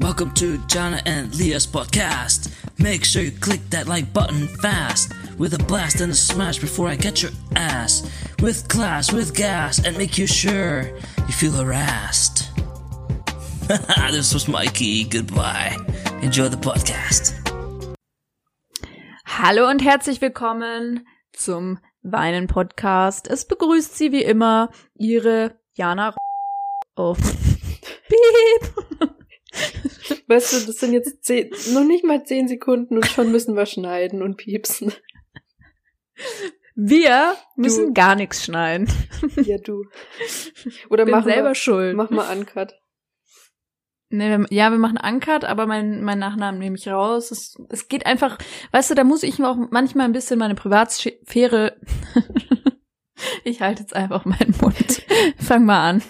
Welcome to Jana and Leah's podcast. Make sure you click that like button fast. With a blast and a smash before I get your ass. With class, with gas, and make you sure you feel harassed. this was Mikey. Goodbye. Enjoy the podcast. Hallo und herzlich willkommen zum Weinen Podcast. Es begrüßt Sie wie immer Ihre Jana. Oh. Piep. Weißt du, das sind jetzt zehn, noch nicht mal zehn Sekunden und schon müssen wir schneiden und piepsen. Wir müssen du. gar nichts schneiden. Ja, du. Oder Bin mach selber mal, schuld. Mach mal Uncut. Nee, ja, wir machen Uncut, aber mein, mein Nachnamen nehme ich raus. Es, es geht einfach, weißt du, da muss ich auch manchmal ein bisschen meine Privatsphäre. ich halte jetzt einfach meinen Mund. Fang mal an.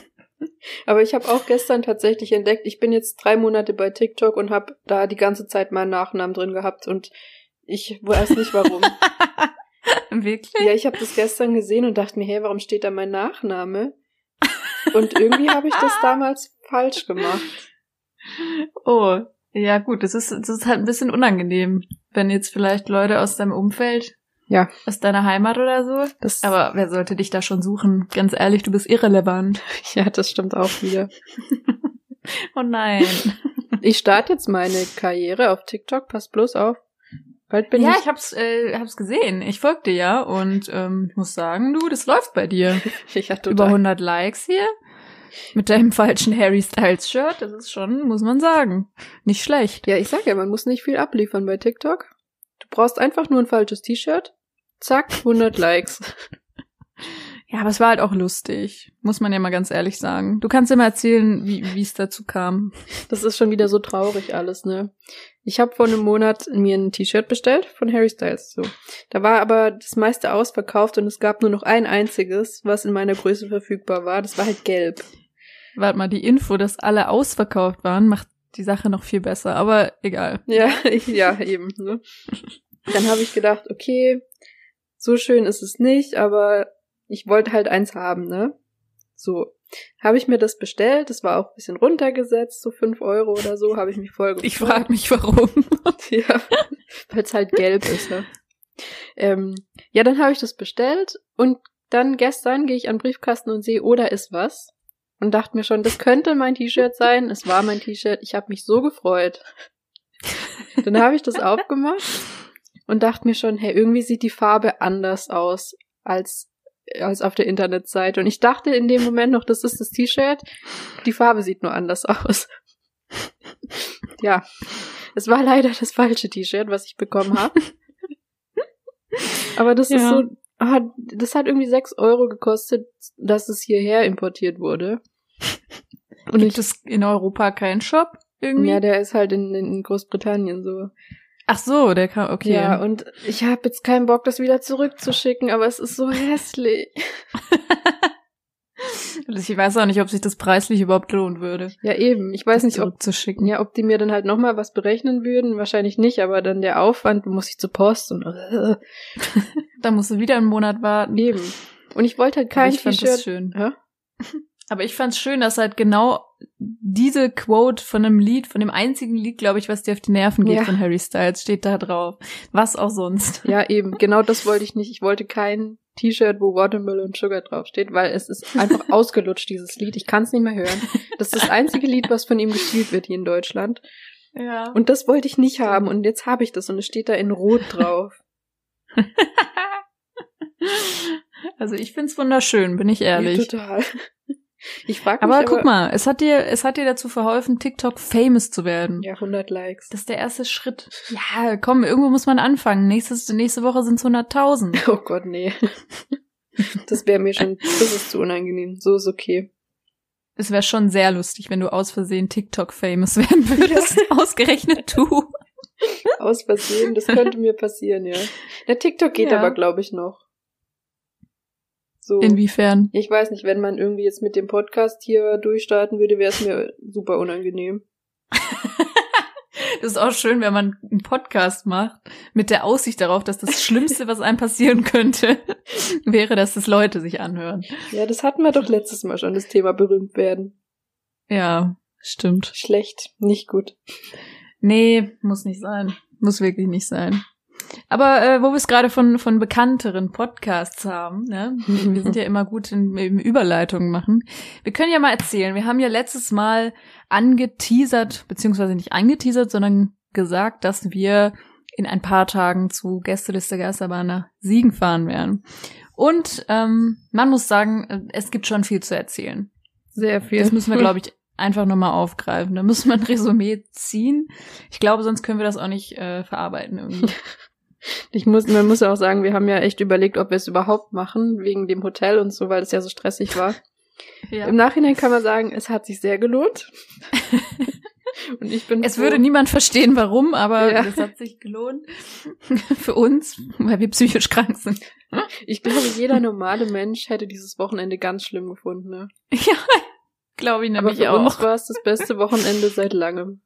Aber ich habe auch gestern tatsächlich entdeckt, ich bin jetzt drei Monate bei TikTok und habe da die ganze Zeit meinen Nachnamen drin gehabt und ich weiß nicht warum. Wirklich? Ja, ich habe das gestern gesehen und dachte mir, hey, warum steht da mein Nachname? Und irgendwie habe ich das damals falsch gemacht. Oh, ja gut, das ist, das ist halt ein bisschen unangenehm, wenn jetzt vielleicht Leute aus deinem Umfeld ja. Aus deiner Heimat oder so? Das Aber wer sollte dich da schon suchen? Ganz ehrlich, du bist irrelevant. Ja, das stimmt auch wieder. oh nein. Ich starte jetzt meine Karriere auf TikTok, pass bloß auf. Bald bin ja, ich, ich hab's, äh, hab's gesehen. Ich folgte ja und ähm, muss sagen, du, das läuft bei dir. ich hatte Über 100 Likes hier. Mit deinem falschen Harry Styles Shirt, das ist schon, muss man sagen, nicht schlecht. Ja, ich sag ja, man muss nicht viel abliefern bei TikTok. Du brauchst einfach nur ein falsches T-Shirt, Zack, 100 Likes. Ja, aber es war halt auch lustig, muss man ja mal ganz ehrlich sagen. Du kannst mal erzählen, wie es dazu kam. Das ist schon wieder so traurig alles, ne? Ich habe vor einem Monat mir ein T-Shirt bestellt von Harry Styles. So, da war aber das meiste ausverkauft und es gab nur noch ein einziges, was in meiner Größe verfügbar war. Das war halt gelb. Warte mal, die Info, dass alle ausverkauft waren, macht die Sache noch viel besser. Aber egal. Ja, ja eben. Ne? Dann habe ich gedacht, okay, so schön ist es nicht, aber ich wollte halt eins haben, ne? So. Habe ich mir das bestellt, das war auch ein bisschen runtergesetzt, so fünf Euro oder so, habe ich mich voll gefreut. Ich frage mich warum. ja, weil es halt gelb ist, ne? Ähm, ja, dann habe ich das bestellt und dann gestern gehe ich an den Briefkasten und sehe, oh, da ist was. Und dachte mir schon, das könnte mein T-Shirt sein. Es war mein T-Shirt. Ich habe mich so gefreut. Dann habe ich das aufgemacht und dachte mir schon, hey, irgendwie sieht die Farbe anders aus als als auf der Internetseite. Und ich dachte in dem Moment noch, das ist das T-Shirt. Die Farbe sieht nur anders aus. ja, es war leider das falsche T-Shirt, was ich bekommen habe. Aber das ja. ist so, ah, das hat irgendwie sechs Euro gekostet, dass es hierher importiert wurde. Und Gibt ich, es in Europa keinen Shop irgendwie? Ja, der ist halt in, in Großbritannien so. Ach so, der kann, okay. Ja, und ich habe jetzt keinen Bock, das wieder zurückzuschicken, aber es ist so hässlich. ich weiß auch nicht, ob sich das preislich überhaupt lohnen würde. Ja, eben. Ich weiß nicht, ob, ja, ob die mir dann halt nochmal was berechnen würden. Wahrscheinlich nicht, aber dann der Aufwand, muss ich zur Post und äh. da musst du wieder einen Monat warten. Eben. Und ich wollte halt kein T-Shirt. Das schön. Ja? Aber ich fand's schön, dass halt genau diese Quote von einem Lied, von dem einzigen Lied, glaube ich, was dir auf die Nerven geht ja. von Harry Styles, steht da drauf. Was auch sonst. Ja, eben. Genau das wollte ich nicht. Ich wollte kein T-Shirt, wo Watermelon Sugar draufsteht, weil es ist einfach ausgelutscht, dieses Lied. Ich kann es nicht mehr hören. Das ist das einzige Lied, was von ihm gespielt wird hier in Deutschland. Ja. Und das wollte ich nicht haben und jetzt habe ich das und es steht da in Rot drauf. also ich find's wunderschön, bin ich ehrlich. Ja, total. Ich frage mich aber, aber guck mal, es hat dir, es hat dir dazu verholfen, TikTok famous zu werden. Ja, 100 Likes. Das ist der erste Schritt. Ja, komm, irgendwo muss man anfangen. Nächstes, nächste Woche sind es 100.000. Oh Gott, nee. Das wäre mir schon, das ist zu unangenehm. So ist okay. Es wäre schon sehr lustig, wenn du aus Versehen TikTok famous werden würdest. Ja. Ausgerechnet du. Aus Versehen, das könnte mir passieren, ja. Der TikTok geht ja. aber, glaube ich, noch. So. Inwiefern? Ich weiß nicht, wenn man irgendwie jetzt mit dem Podcast hier durchstarten würde, wäre es mir super unangenehm. das ist auch schön, wenn man einen Podcast macht, mit der Aussicht darauf, dass das Schlimmste, was einem passieren könnte, wäre, dass das Leute sich anhören. Ja, das hatten wir doch letztes Mal schon, das Thema berühmt werden. Ja, Stimmt. Schlecht, nicht gut. Nee, muss nicht sein. Muss wirklich nicht sein. Aber äh, wo wir es gerade von, von bekannteren Podcasts haben, ne? wir sind ja immer gut in, in Überleitungen machen. Wir können ja mal erzählen, wir haben ja letztes Mal angeteasert, beziehungsweise nicht angeteasert, sondern gesagt, dass wir in ein paar Tagen zu Gästeliste Geisterbahn nach Siegen fahren werden. Und ähm, man muss sagen, es gibt schon viel zu erzählen. Sehr viel. Das müssen wir, glaube ich, einfach nochmal aufgreifen. Da muss man ein Resümee ziehen. Ich glaube, sonst können wir das auch nicht äh, verarbeiten irgendwie. Ich muss, man muss ja auch sagen, wir haben ja echt überlegt, ob wir es überhaupt machen, wegen dem Hotel und so, weil es ja so stressig war. Ja. Im Nachhinein kann man sagen, es hat sich sehr gelohnt. und ich bin. Es froh. würde niemand verstehen, warum, aber ja. es hat sich gelohnt. Für uns, weil wir psychisch krank sind. Ich glaube, jeder normale Mensch hätte dieses Wochenende ganz schlimm gefunden, ne? Ja, glaube ich nämlich aber für auch. Uns war es das beste Wochenende seit langem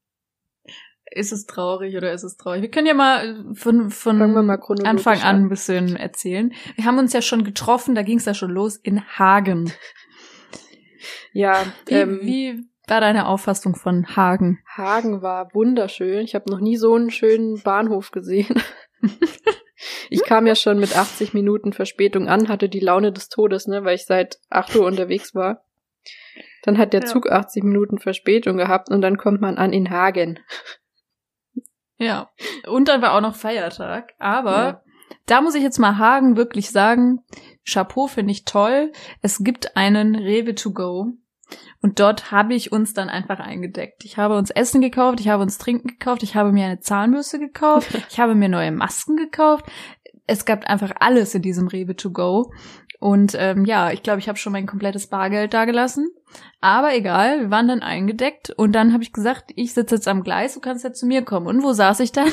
ist es traurig oder ist es traurig? Wir können ja mal äh, von, von mal Anfang an ein bisschen erzählen. Wir haben uns ja schon getroffen, da ging es ja schon los in Hagen. Ja, wie, ähm, wie war deine Auffassung von Hagen? Hagen war wunderschön. Ich habe noch nie so einen schönen Bahnhof gesehen. ich kam ja schon mit 80 Minuten Verspätung an, hatte die Laune des Todes, ne, weil ich seit 8 Uhr unterwegs war. Dann hat der ja. Zug 80 Minuten Verspätung gehabt und dann kommt man an in Hagen. Ja. Und dann war auch noch Feiertag. Aber ja. da muss ich jetzt mal Hagen wirklich sagen, Chapeau finde ich toll. Es gibt einen Rewe to go. Und dort habe ich uns dann einfach eingedeckt. Ich habe uns Essen gekauft, ich habe uns Trinken gekauft, ich habe mir eine Zahnbürste gekauft, ich habe mir neue Masken gekauft. Es gab einfach alles in diesem Rewe to go. Und ähm, ja, ich glaube, ich habe schon mein komplettes Bargeld da gelassen. Aber egal, wir waren dann eingedeckt und dann habe ich gesagt, ich sitze jetzt am Gleis, du kannst ja zu mir kommen. Und wo saß ich dann?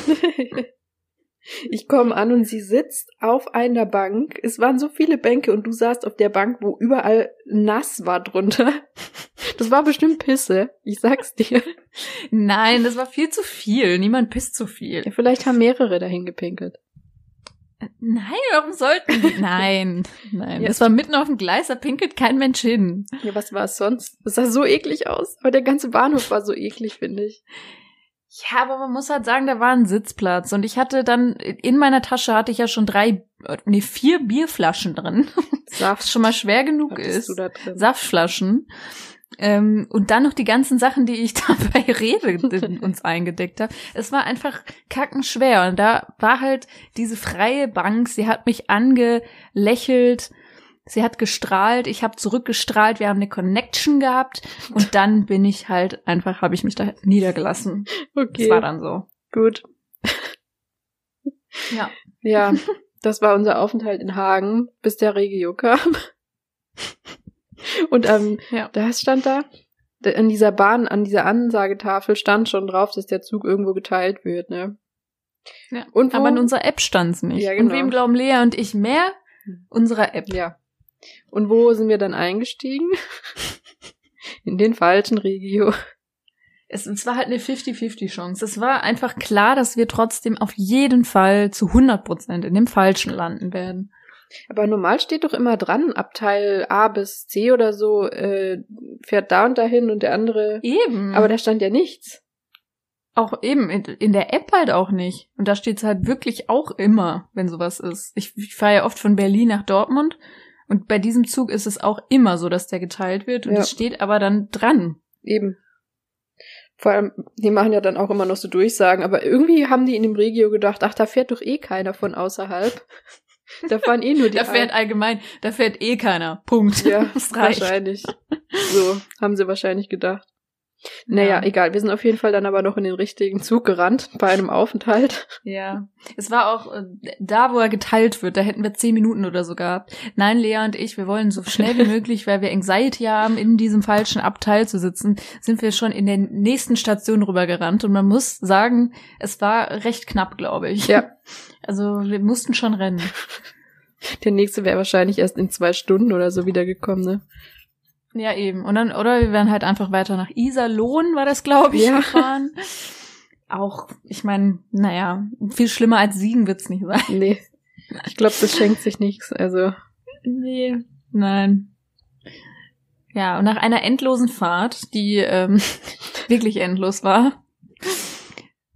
ich komme an und sie sitzt auf einer Bank. Es waren so viele Bänke und du saßt auf der Bank, wo überall nass war drunter. Das war bestimmt Pisse, ich sag's dir. Nein, das war viel zu viel. Niemand pisst zu viel. Ja, vielleicht haben mehrere dahin gepinkelt. Nein, warum sollten die? Nein, nein. Ja, das war mitten auf dem Gleis, da pinkelt kein Mensch hin. Ja, was war es sonst? Das sah so eklig aus. Aber der ganze Bahnhof war so eklig, finde ich. Ja, aber man muss halt sagen, da war ein Sitzplatz und ich hatte dann in meiner Tasche hatte ich ja schon drei, nee vier Bierflaschen drin. Saft. Was schon mal schwer genug ist. Saftflaschen. Ähm, und dann noch die ganzen Sachen, die ich da bei Rede uns eingedeckt habe. Es war einfach kackenschwer. Und da war halt diese freie Bank, sie hat mich angelächelt, sie hat gestrahlt, ich habe zurückgestrahlt, wir haben eine Connection gehabt und dann bin ich halt einfach, habe ich mich da niedergelassen. Okay. Das war dann so. Gut. Ja. Ja, das war unser Aufenthalt in Hagen, bis der Regio kam. Und ähm, ja. da stand da, in dieser Bahn, an dieser Ansagetafel stand schon drauf, dass der Zug irgendwo geteilt wird, ne? Ja, und wo, aber in unserer App stand's nicht. Ja, genau. Und wem glauben Lea und ich mehr? Unserer App. Ja. Und wo sind wir dann eingestiegen? in den falschen Regio. Es, es war halt eine 50-50 Chance. Es war einfach klar, dass wir trotzdem auf jeden Fall zu 100 Prozent in dem Falschen landen werden. Aber normal steht doch immer dran, Abteil A bis C oder so, äh, fährt da und dahin und der andere. Eben. Aber da stand ja nichts. Auch eben, in, in der App halt auch nicht. Und da steht's halt wirklich auch immer, wenn sowas ist. Ich, ich fahre ja oft von Berlin nach Dortmund und bei diesem Zug ist es auch immer so, dass der geteilt wird und es steht aber dann dran. Eben. Vor allem, die machen ja dann auch immer noch so Durchsagen, aber irgendwie haben die in dem Regio gedacht, ach, da fährt doch eh keiner von außerhalb. Da fahren eh nur die. da fährt ein. allgemein, da fährt eh keiner. Punkt. Ja, wahrscheinlich. So, haben sie wahrscheinlich gedacht. Naja, ja. egal. Wir sind auf jeden Fall dann aber noch in den richtigen Zug gerannt bei einem Aufenthalt. Ja. Es war auch äh, da, wo er geteilt wird, da hätten wir zehn Minuten oder so gehabt. Nein, Lea und ich, wir wollen so schnell wie möglich, weil wir Anxiety haben, in diesem falschen Abteil zu sitzen, sind wir schon in der nächsten Station rübergerannt. Und man muss sagen, es war recht knapp, glaube ich. Ja. Also wir mussten schon rennen. Der nächste wäre wahrscheinlich erst in zwei Stunden oder so wiedergekommen, ne? Ja, eben. Und dann, oder wir wären halt einfach weiter nach Iserlohn, war das, glaube ich, ja. gefahren. Auch, ich meine, naja, viel schlimmer als Siegen wird's nicht sein. Nee. Ich glaube, das schenkt sich nichts, also. Nee, nein. Ja, und nach einer endlosen Fahrt, die ähm, wirklich endlos war,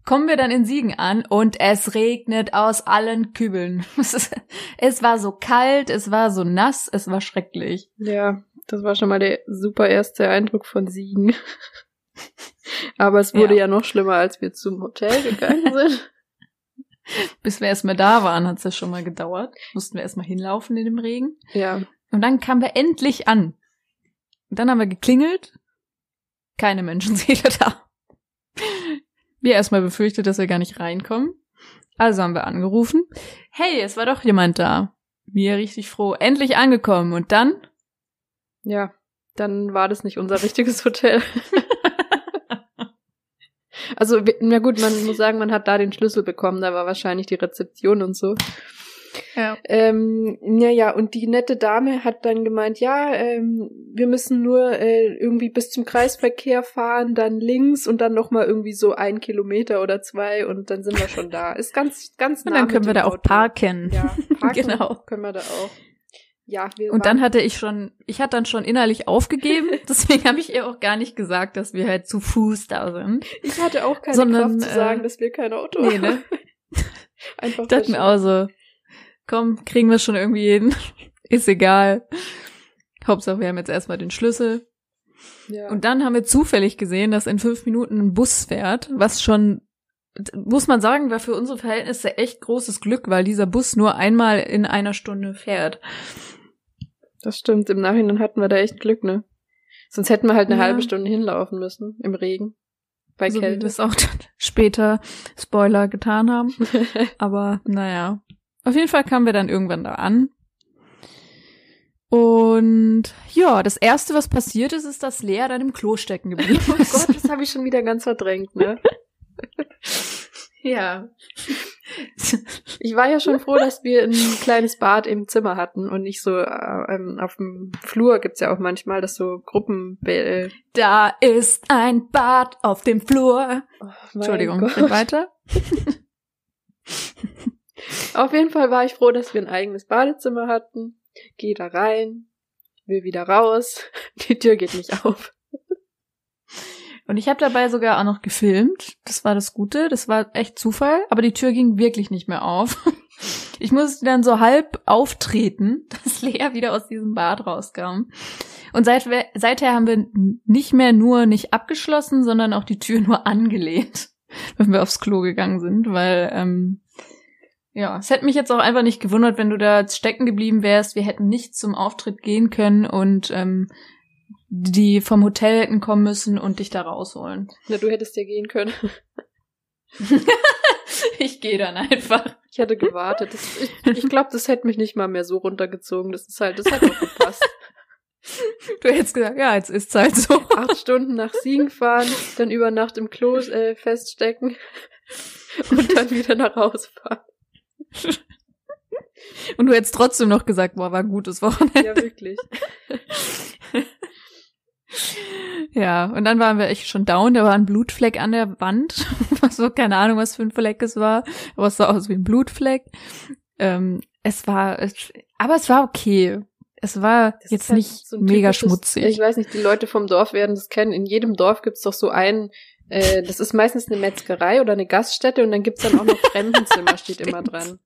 kommen wir dann in Siegen an und es regnet aus allen Kübeln. Es war so kalt, es war so nass, es war schrecklich. Ja, das war schon mal der super erste Eindruck von Siegen. Aber es wurde ja. ja noch schlimmer, als wir zum Hotel gegangen sind. Bis wir erstmal da waren, hat es ja schon mal gedauert. Mussten wir erstmal hinlaufen in dem Regen. Ja. Und dann kamen wir endlich an. Und dann haben wir geklingelt. Keine Menschenseele da. Wir erstmal befürchtet, dass wir gar nicht reinkommen. Also haben wir angerufen. Hey, es war doch jemand da. Wir richtig froh. Endlich angekommen. Und dann? Ja, dann war das nicht unser richtiges Hotel. Also, na gut, man muss sagen, man hat da den Schlüssel bekommen, da war wahrscheinlich die Rezeption und so. Ja. Ähm, ja, ja, und die nette Dame hat dann gemeint, ja, ähm, wir müssen nur äh, irgendwie bis zum Kreisverkehr fahren, dann links und dann nochmal irgendwie so ein Kilometer oder zwei und dann sind wir schon da. Ist ganz, ganz nah. Und dann können wir da auch parken. Ja, parken genau. können wir da auch. Ja, wir und dann hatte ich schon, ich hatte dann schon innerlich aufgegeben, deswegen habe ich ihr auch gar nicht gesagt, dass wir halt zu Fuß da sind. Ich hatte auch keine Sondern, Kraft zu sagen, äh, dass wir kein Auto nee, ne? haben. Einfach dachte mir auch so, komm, kriegen wir schon irgendwie hin. Ist egal. Hauptsache, wir haben jetzt erstmal den Schlüssel. Ja. Und dann haben wir zufällig gesehen, dass in fünf Minuten ein Bus fährt, was schon, muss man sagen, war für unsere Verhältnisse echt großes Glück, weil dieser Bus nur einmal in einer Stunde fährt. Das stimmt, im Nachhinein hatten wir da echt Glück, ne? Sonst hätten wir halt eine ja. halbe Stunde hinlaufen müssen, im Regen. Bei so Kälte. Wie wir es auch später, Spoiler, getan haben. Aber naja. Auf jeden Fall kamen wir dann irgendwann da an. Und ja, das erste, was passiert ist, ist, dass Lea dann im Klo stecken geblieben ist. Oh Gott, das habe ich schon wieder ganz verdrängt, ne? ja. Ich war ja schon froh, dass wir ein kleines Bad im Zimmer hatten und nicht so äh, ähm, auf dem Flur gibt's ja auch manchmal, dass so Gruppen. Äh da ist ein Bad auf dem Flur. Oh, Entschuldigung, Gott. weiter. Auf jeden Fall war ich froh, dass wir ein eigenes Badezimmer hatten. Geh da rein, will wieder raus. Die Tür geht nicht auf. Und ich habe dabei sogar auch noch gefilmt. Das war das Gute. Das war echt Zufall. Aber die Tür ging wirklich nicht mehr auf. Ich musste dann so halb auftreten, dass Lea wieder aus diesem Bad rauskam. Und seit seither haben wir nicht mehr nur nicht abgeschlossen, sondern auch die Tür nur angelehnt, wenn wir aufs Klo gegangen sind, weil ähm, ja, es hätte mich jetzt auch einfach nicht gewundert, wenn du da stecken geblieben wärst. Wir hätten nicht zum Auftritt gehen können und ähm, die vom Hotel hätten kommen müssen und dich da rausholen. Na, du hättest ja gehen können. ich gehe dann einfach. Ich hatte gewartet. Das, ich ich glaube, das hätte mich nicht mal mehr so runtergezogen. Das ist halt, das hat auch gepasst. Du hättest gesagt, ja, jetzt ist halt so. Acht Stunden nach Siegen fahren, dann über Nacht im Klo äh, feststecken und dann wieder nach Hause fahren. Und du hättest trotzdem noch gesagt, boah, war ein gutes Wochenende. Ja, wirklich. ja, und dann waren wir echt schon down. Da war ein Blutfleck an der Wand. so, keine Ahnung, was für ein Fleck es war. Aber es sah aus wie ein Blutfleck. Ähm, es war, es, aber es war okay. Es war das jetzt halt nicht so mega schmutzig. Ich weiß nicht, die Leute vom Dorf werden das kennen. In jedem Dorf gibt's doch so einen, äh, das ist meistens eine Metzgerei oder eine Gaststätte und dann gibt's dann auch noch Fremdenzimmer, steht immer dran.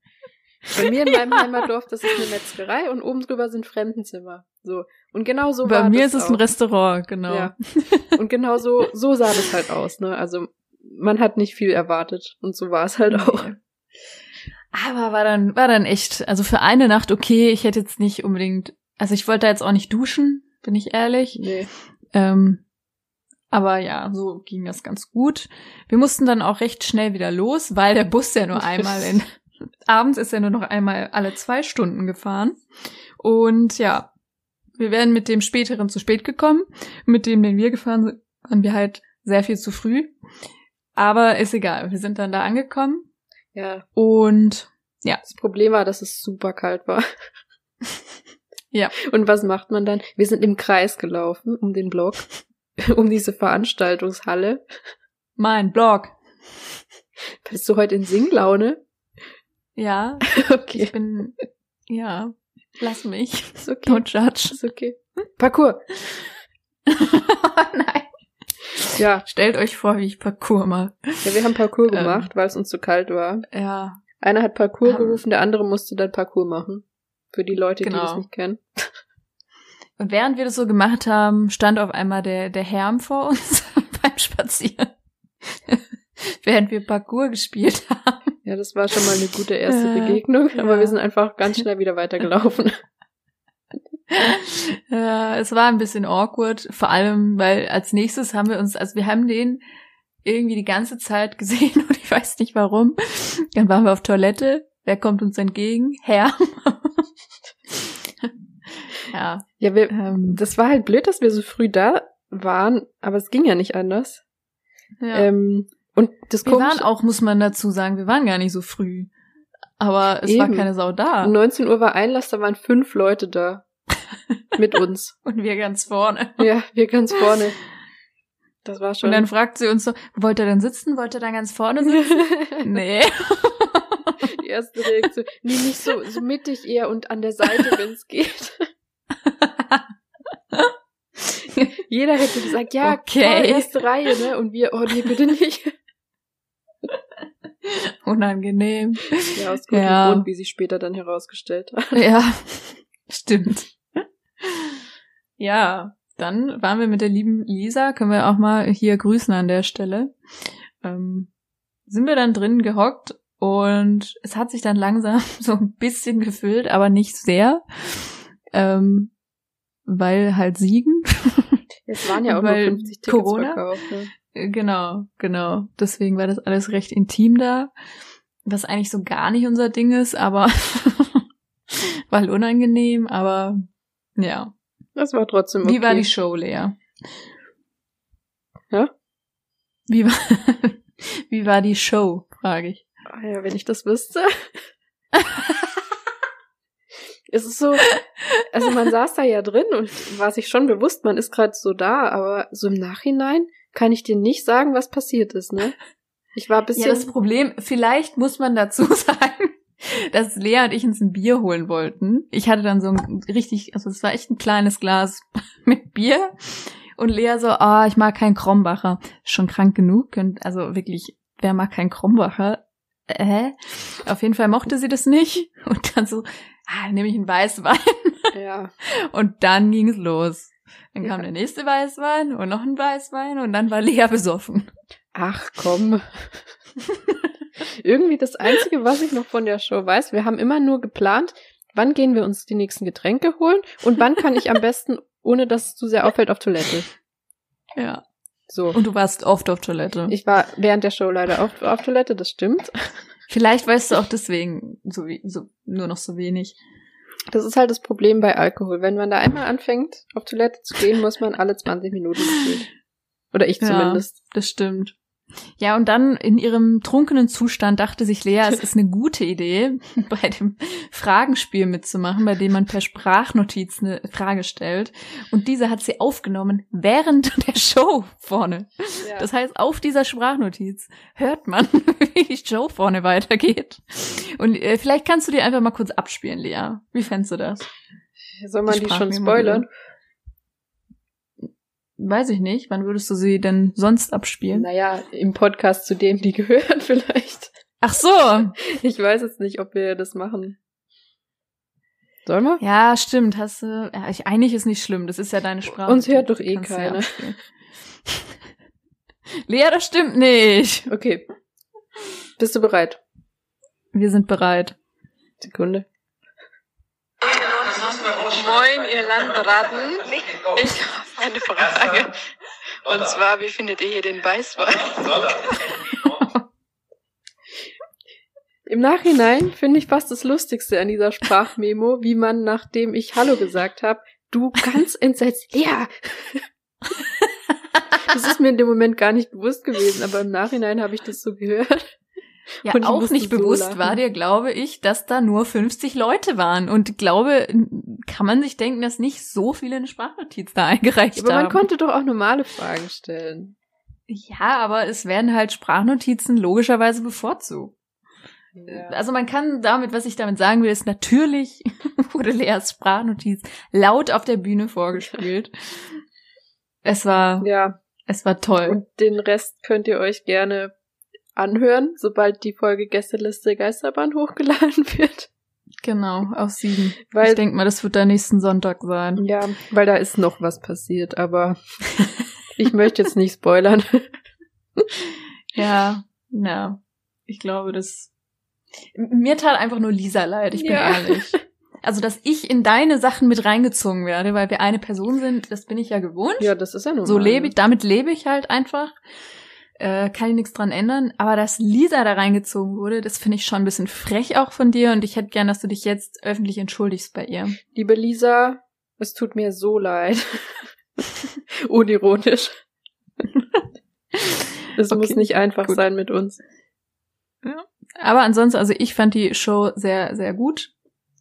Bei mir in meinem ja. Heimatdorf, das ist eine Metzgerei und oben drüber sind Fremdenzimmer. So. Und genau so Bei war mir das ist es auch. ein Restaurant, genau. Ja. Und genau so, so sah das halt aus, ne? Also, man hat nicht viel erwartet. Und so war es halt auch. Aber war dann, war dann echt, also für eine Nacht okay, ich hätte jetzt nicht unbedingt, also ich wollte da jetzt auch nicht duschen, bin ich ehrlich. Nee. Ähm, aber ja, so ging das ganz gut. Wir mussten dann auch recht schnell wieder los, weil der Bus ja nur einmal in, abends ist er nur noch einmal alle zwei Stunden gefahren. Und ja, wir wären mit dem späteren zu spät gekommen. Mit dem, den wir gefahren sind, waren wir halt sehr viel zu früh. Aber ist egal. Wir sind dann da angekommen. Ja. Und ja. Das Problem war, dass es super kalt war. ja. Und was macht man dann? Wir sind im Kreis gelaufen um den Block. um diese Veranstaltungshalle. Mein Blog. Bist du heute in Singlaune? Ja. Okay. Ich bin, ja, lass mich. Ist okay. Don't judge. Ist okay. Parcours. Nein. Ja, Stellt euch vor, wie ich Parkour mache. ja wir haben Parcours Ähm. gemacht, weil es uns zu kalt war. Ja. Einer hat Parcours Ähm. gerufen, der andere musste dann Parcours machen. Für die Leute, die Genau. das nicht kennen. Und während wir das so gemacht haben, stand auf einmal der, der Herm vor uns beim Spazieren. während wir Parkour gespielt haben. Ja, das war schon mal eine gute erste Ja. Begegnung, aber Ja. wir sind einfach ganz schnell wieder weitergelaufen. Ja, es war ein bisschen awkward, vor allem, weil als nächstes haben wir uns, also wir haben den irgendwie die ganze Zeit gesehen und ich weiß nicht warum. Dann waren wir auf Toilette. Wer kommt uns entgegen? Herr. ja. Ja, wir, Ähm, das war halt blöd, dass wir so früh da waren, aber es ging ja nicht anders. ja. Ähm, und das wir waren auch, muss man dazu sagen, wir waren gar nicht so früh. Aber es war Eben. keine Sau da. um 19 Uhr war Einlass, da waren fünf Leute da. Mit uns. Und wir ganz vorne. Ja, wir ganz vorne. Das war schon. Und dann fragt sie uns so, wollt ihr denn sitzen? Wollt ihr da ganz vorne sitzen? nee. Die erste Reaktion. Nee, nicht so, so mittig eher und an der Seite, wenn es geht. Jeder hätte gesagt, ja, Okay. voll, erste Reihe, ne? Und wir, oh nee, bitte nicht. Unangenehm. Ja, aus gutem Ja. Grund, wie sich später dann herausgestellt hat. Ja, stimmt. Ja, dann waren wir mit der lieben Lisa, können wir auch mal hier grüßen an der Stelle. Ähm, sind wir dann drin gehockt und es hat sich dann langsam so ein bisschen gefüllt, aber nicht sehr. Ähm, weil halt Siegen. Es waren ja auch nur Weil 50 Tickets Corona? verkauft. Ne? Genau, genau. Deswegen war das alles recht intim da. Was eigentlich so gar nicht unser Ding ist, aber war halt unangenehm, aber ja. Das war trotzdem okay. Wie war die Show, Lea? Ja? Wie war, wie war die Show, frage ich. Ah ja, wenn ich das wüsste. es ist so, also man saß da ja drin und war sich schon bewusst, man ist gerade so da, aber so im Nachhinein kann ich dir nicht sagen, was passiert ist, ne? Ich war ein bisschen. Ja, das Problem, vielleicht muss man dazu sagen, dass Lea und ich uns ein Bier holen wollten. Ich hatte dann so ein richtig, also es war echt ein kleines Glas mit Bier. Und Lea so, ah, ich mag keinen Krombacher. Schon krank genug. Und also wirklich, wer mag keinen Krombacher? Äh? Auf jeden Fall mochte sie das nicht. Und dann so, ah, nehme ich einen Weißwein. ja. Und dann ging's los. Dann kam Ja. der nächste Weißwein und noch ein Weißwein und dann war Lea besoffen. Ach komm. Irgendwie das Einzige, was ich noch von der Show weiß, wir haben immer nur geplant, wann gehen wir uns die nächsten Getränke holen und wann kann ich am besten, ohne dass es zu sehr auffällt, auf Toilette. Ja. So. Und du warst oft auf Toilette. Ich war während der Show leider auf, auf Toilette, das stimmt. Vielleicht weißt du auch deswegen so, wie, so nur noch so wenig. Das ist halt das Problem bei Alkohol. Wenn man da einmal anfängt, auf Toilette zu gehen, muss man alle 20 Minuten gefühlt. Oder ich Ja. zumindest. Das stimmt. Ja, und dann in ihrem trunkenen Zustand dachte sich Lea, es ist eine gute Idee, bei dem Fragenspiel mitzumachen, bei dem man per Sprachnotiz eine Frage stellt. Und diese hat sie aufgenommen während der Show vorne. Ja. Das heißt, auf dieser Sprachnotiz hört man, wie die Show vorne weitergeht. Und äh, vielleicht kannst du dir einfach mal kurz abspielen, Lea. Wie fändest du das? Soll man die die schon spoilern? Weiß ich nicht. Wann würdest du sie denn sonst abspielen? Naja, im Podcast zu dem, die gehören vielleicht. Ach so. Ich weiß jetzt nicht, ob wir das machen. Sollen wir? Ja, stimmt. Hast du. Ja, ich, eigentlich ist nicht schlimm. Das ist ja deine Sprache. Uns hört doch eh ja keiner. Lea, das stimmt nicht. Okay. Bist du bereit? Wir sind bereit. Sekunde. Moin, ihr Landratten. Ich eine Frage. Und zwar, wie findet ihr hier den Weißwein? Im Nachhinein finde ich fast das Lustigste an dieser Sprachmemo, wie man, nachdem ich Hallo gesagt habe, du ganz entsetzt, ja. Das ist mir in dem Moment gar nicht bewusst gewesen, aber im Nachhinein habe ich das so gehört. Ja, Und auch nicht so bewusst lachen. war dir, glaube ich, dass da nur 50 Leute waren. Und glaube, kann man sich denken, dass nicht so viele eine Sprachnotiz da eingereicht Aber man haben. konnte doch auch normale Fragen stellen. ja, aber es werden halt Sprachnotizen logischerweise bevorzugt. Ja. Also man kann damit, was ich damit sagen will, ist natürlich wurde Leas Sprachnotiz laut auf der Bühne vorgespielt. Es war ja. Es war toll. Und den Rest könnt ihr euch gerne anhören, sobald die Folge Gästeliste Geisterbahn hochgeladen wird. Genau, auf sieben. Weil- ich denke mal, das wird der nächsten Sonntag sein. Ja, weil da ist noch was passiert, aber ich möchte jetzt nicht spoilern. Ja, ja. Ich glaube, das. Mir tat einfach nur Lisa leid, ich bin Ja. ehrlich. Also, dass ich in deine Sachen mit reingezogen werde, weil wir eine Person sind, das bin ich ja gewohnt. Ja, das ist ja normal. so lebe ich, damit lebe ich halt einfach. Äh, kann ich nichts dran ändern. Aber dass Lisa da reingezogen wurde, das finde ich schon ein bisschen frech auch von dir und ich hätte gern, dass du dich jetzt öffentlich entschuldigst bei ihr. Liebe Lisa, es tut mir so leid. Unironisch. Es muss Okay, nicht einfach gut. sein mit uns. Aber ansonsten, also ich fand die Show sehr, sehr gut.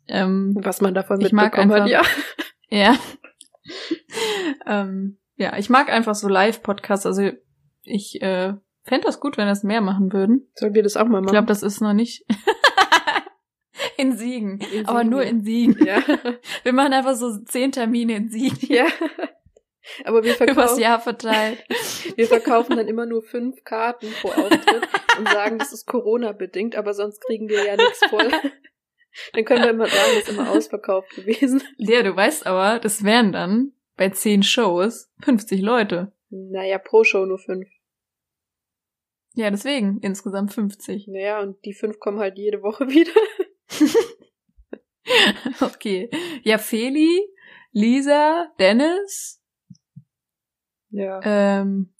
Ähm, Was man davon Ich mag mitbekommen hat, ja. Ja. ähm, ja, ich mag einfach so Live-Podcasts. Also ich äh, fände das gut, wenn das mehr machen würden. Sollen wir das auch mal machen? Ich glaube, das ist noch nicht. in Siegen. In Aber Siegen, nur ja. in Siegen. ja. Wir machen einfach so zehn Termine in Siegen. ja. Aber wir Übers verkaufen, Jahr verteilt. wir verkaufen dann immer nur fünf Karten pro Auftritt und sagen, das ist Corona-bedingt, aber sonst kriegen wir ja nichts voll. Dann können wir immer sagen, das ist immer ausverkauft gewesen. Lea, du weißt aber, das wären dann bei zehn Shows 50 Leute. Naja, pro Show nur fünf. Ja, deswegen insgesamt 50. Naja, und die fünf kommen halt jede Woche wieder. Okay. Ja, Feli, Lisa, Dennis, Ja. Ähm,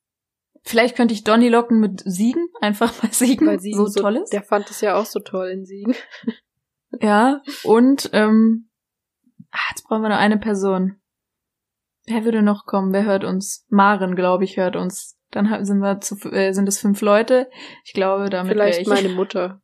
vielleicht könnte ich Donny locken mit Siegen, einfach mal Siegen, Weil sie so, toll ist. Der fand es ja auch so toll in Siegen. Ja, und ähm, ah, jetzt brauchen wir noch eine Person. Wer würde noch kommen? Wer hört uns? Maren, glaube ich, hört uns. Dann sind wir zu, äh, sind es fünf Leute. Ich glaube, damit Vielleicht ich. meine Mutter.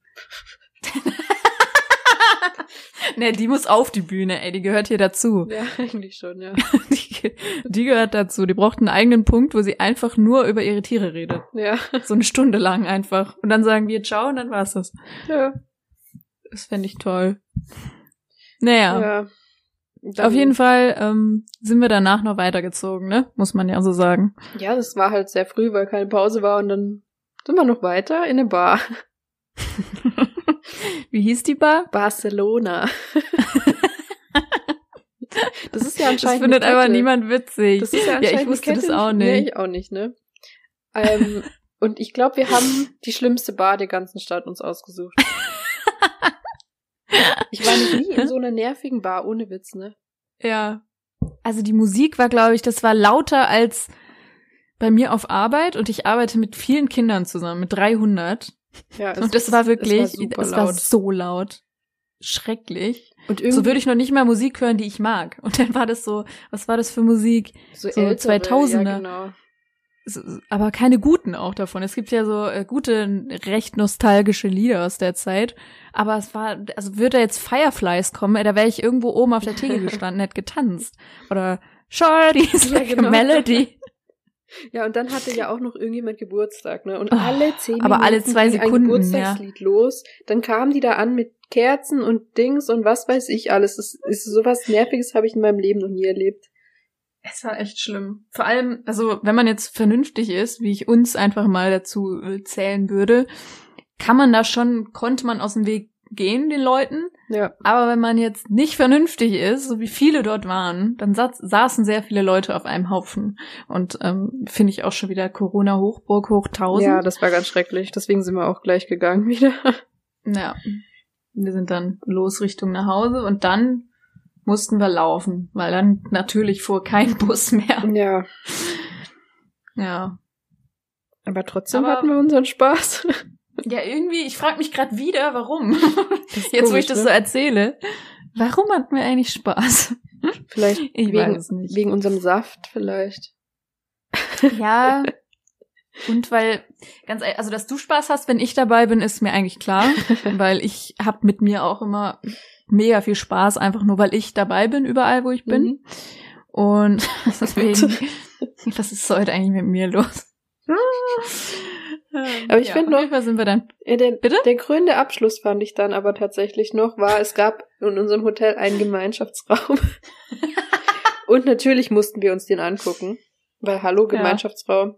ne, die muss auf die Bühne, ey, die gehört hier dazu. Ja, eigentlich schon, ja. Die, die gehört dazu. Die braucht einen eigenen Punkt, wo sie einfach nur über ihre Tiere redet. Ja. So eine Stunde lang einfach. Und dann sagen wir Ciao und dann war's das. Ja. Das fände ich toll. Naja, ja. Auf jeden Fall ähm, sind wir danach noch weitergezogen, ne? Muss man ja so sagen. Ja, das war halt sehr früh, weil keine Pause war und dann sind wir noch weiter in eine Bar. Wie hieß die Bar? Barcelona. das ist ja Das anscheinend findet eine einfach Kette. niemand witzig. Das ist ja ja, anscheinend ich wusste das auch Nee, nicht. ich auch nicht, ne? Ähm, und ich glaube, wir haben die schlimmste Bar der ganzen Stadt uns ausgesucht. Ich war noch nie in so einer nervigen Bar, ohne Witz, ne? Ja. Also die Musik war, glaube ich, das war lauter als bei mir auf Arbeit und ich arbeite mit vielen Kindern zusammen, mit 300. Ja, es- und das war wirklich, es war, super es war laut. so laut. Schrecklich. Und irgendwie So würde ich noch nicht mal Musik hören, die ich mag. Und dann war das so, was war das für Musik? so, so ältere, 2000er. Ja, genau. Aber keine guten auch davon. Es gibt ja so äh, gute, recht nostalgische Lieder aus der Zeit. Aber es war, also würde jetzt Fireflies kommen, ey, da wäre ich irgendwo oben auf der Theke gestanden, hätte getanzt. Oder Shorty's Ja, like genau. Melody. Ja, und dann hatte ja auch noch irgendjemand Geburtstag, ne? Und Oh, alle zehn aber alle Minuten zwei ging Sekunden, ein Geburtstagslied los. Dann kamen die da an mit Kerzen und Dings und was weiß ich alles. Das ist sowas Nerviges habe ich in meinem Leben noch nie erlebt. Es war echt schlimm. Vor allem, also wenn man jetzt vernünftig ist, wie ich uns einfach mal dazu äh, zählen würde, kann man da schon, konnte man aus dem Weg gehen, den Leuten. Ja. Aber wenn man jetzt nicht vernünftig ist, so wie viele dort waren, dann saß, saßen sehr viele Leute auf einem Haufen. Und ähm, finde ich auch schon wieder Corona-Hochburg hoch 1000. Ja, das war ganz schrecklich. Deswegen sind wir auch gleich gegangen wieder. ja. Wir sind dann los Richtung nach Hause und dann mussten wir laufen, weil dann natürlich fuhr kein Bus mehr. Ja. Ja. Aber trotzdem Aber- hatten wir unseren Spaß. Ja, irgendwie, ich frage mich gerade wieder, warum. Jetzt, wo komisch, ich das ne? so erzähle. Warum hatten wir eigentlich Spaß? Vielleicht Ich wegen, weiß nicht. wegen unserem Saft vielleicht. Ja. Und weil, ganz ehrlich, also dass du Spaß hast, wenn ich dabei bin, ist mir eigentlich klar. weil ich hab mit mir auch immer mega viel Spaß, einfach nur weil ich dabei bin, überall, wo ich bin. Mhm. Und deswegen, was ist heute eigentlich mit mir los? Aber ich ja, find auf noch- Fall sind wir dann. Ja, der, Bitte? der krönende Abschluss fand ich dann aber tatsächlich noch, war, es gab in unserem Hotel einen Gemeinschaftsraum. Und natürlich mussten wir uns den angucken. Weil hallo, Gemeinschaftsraum.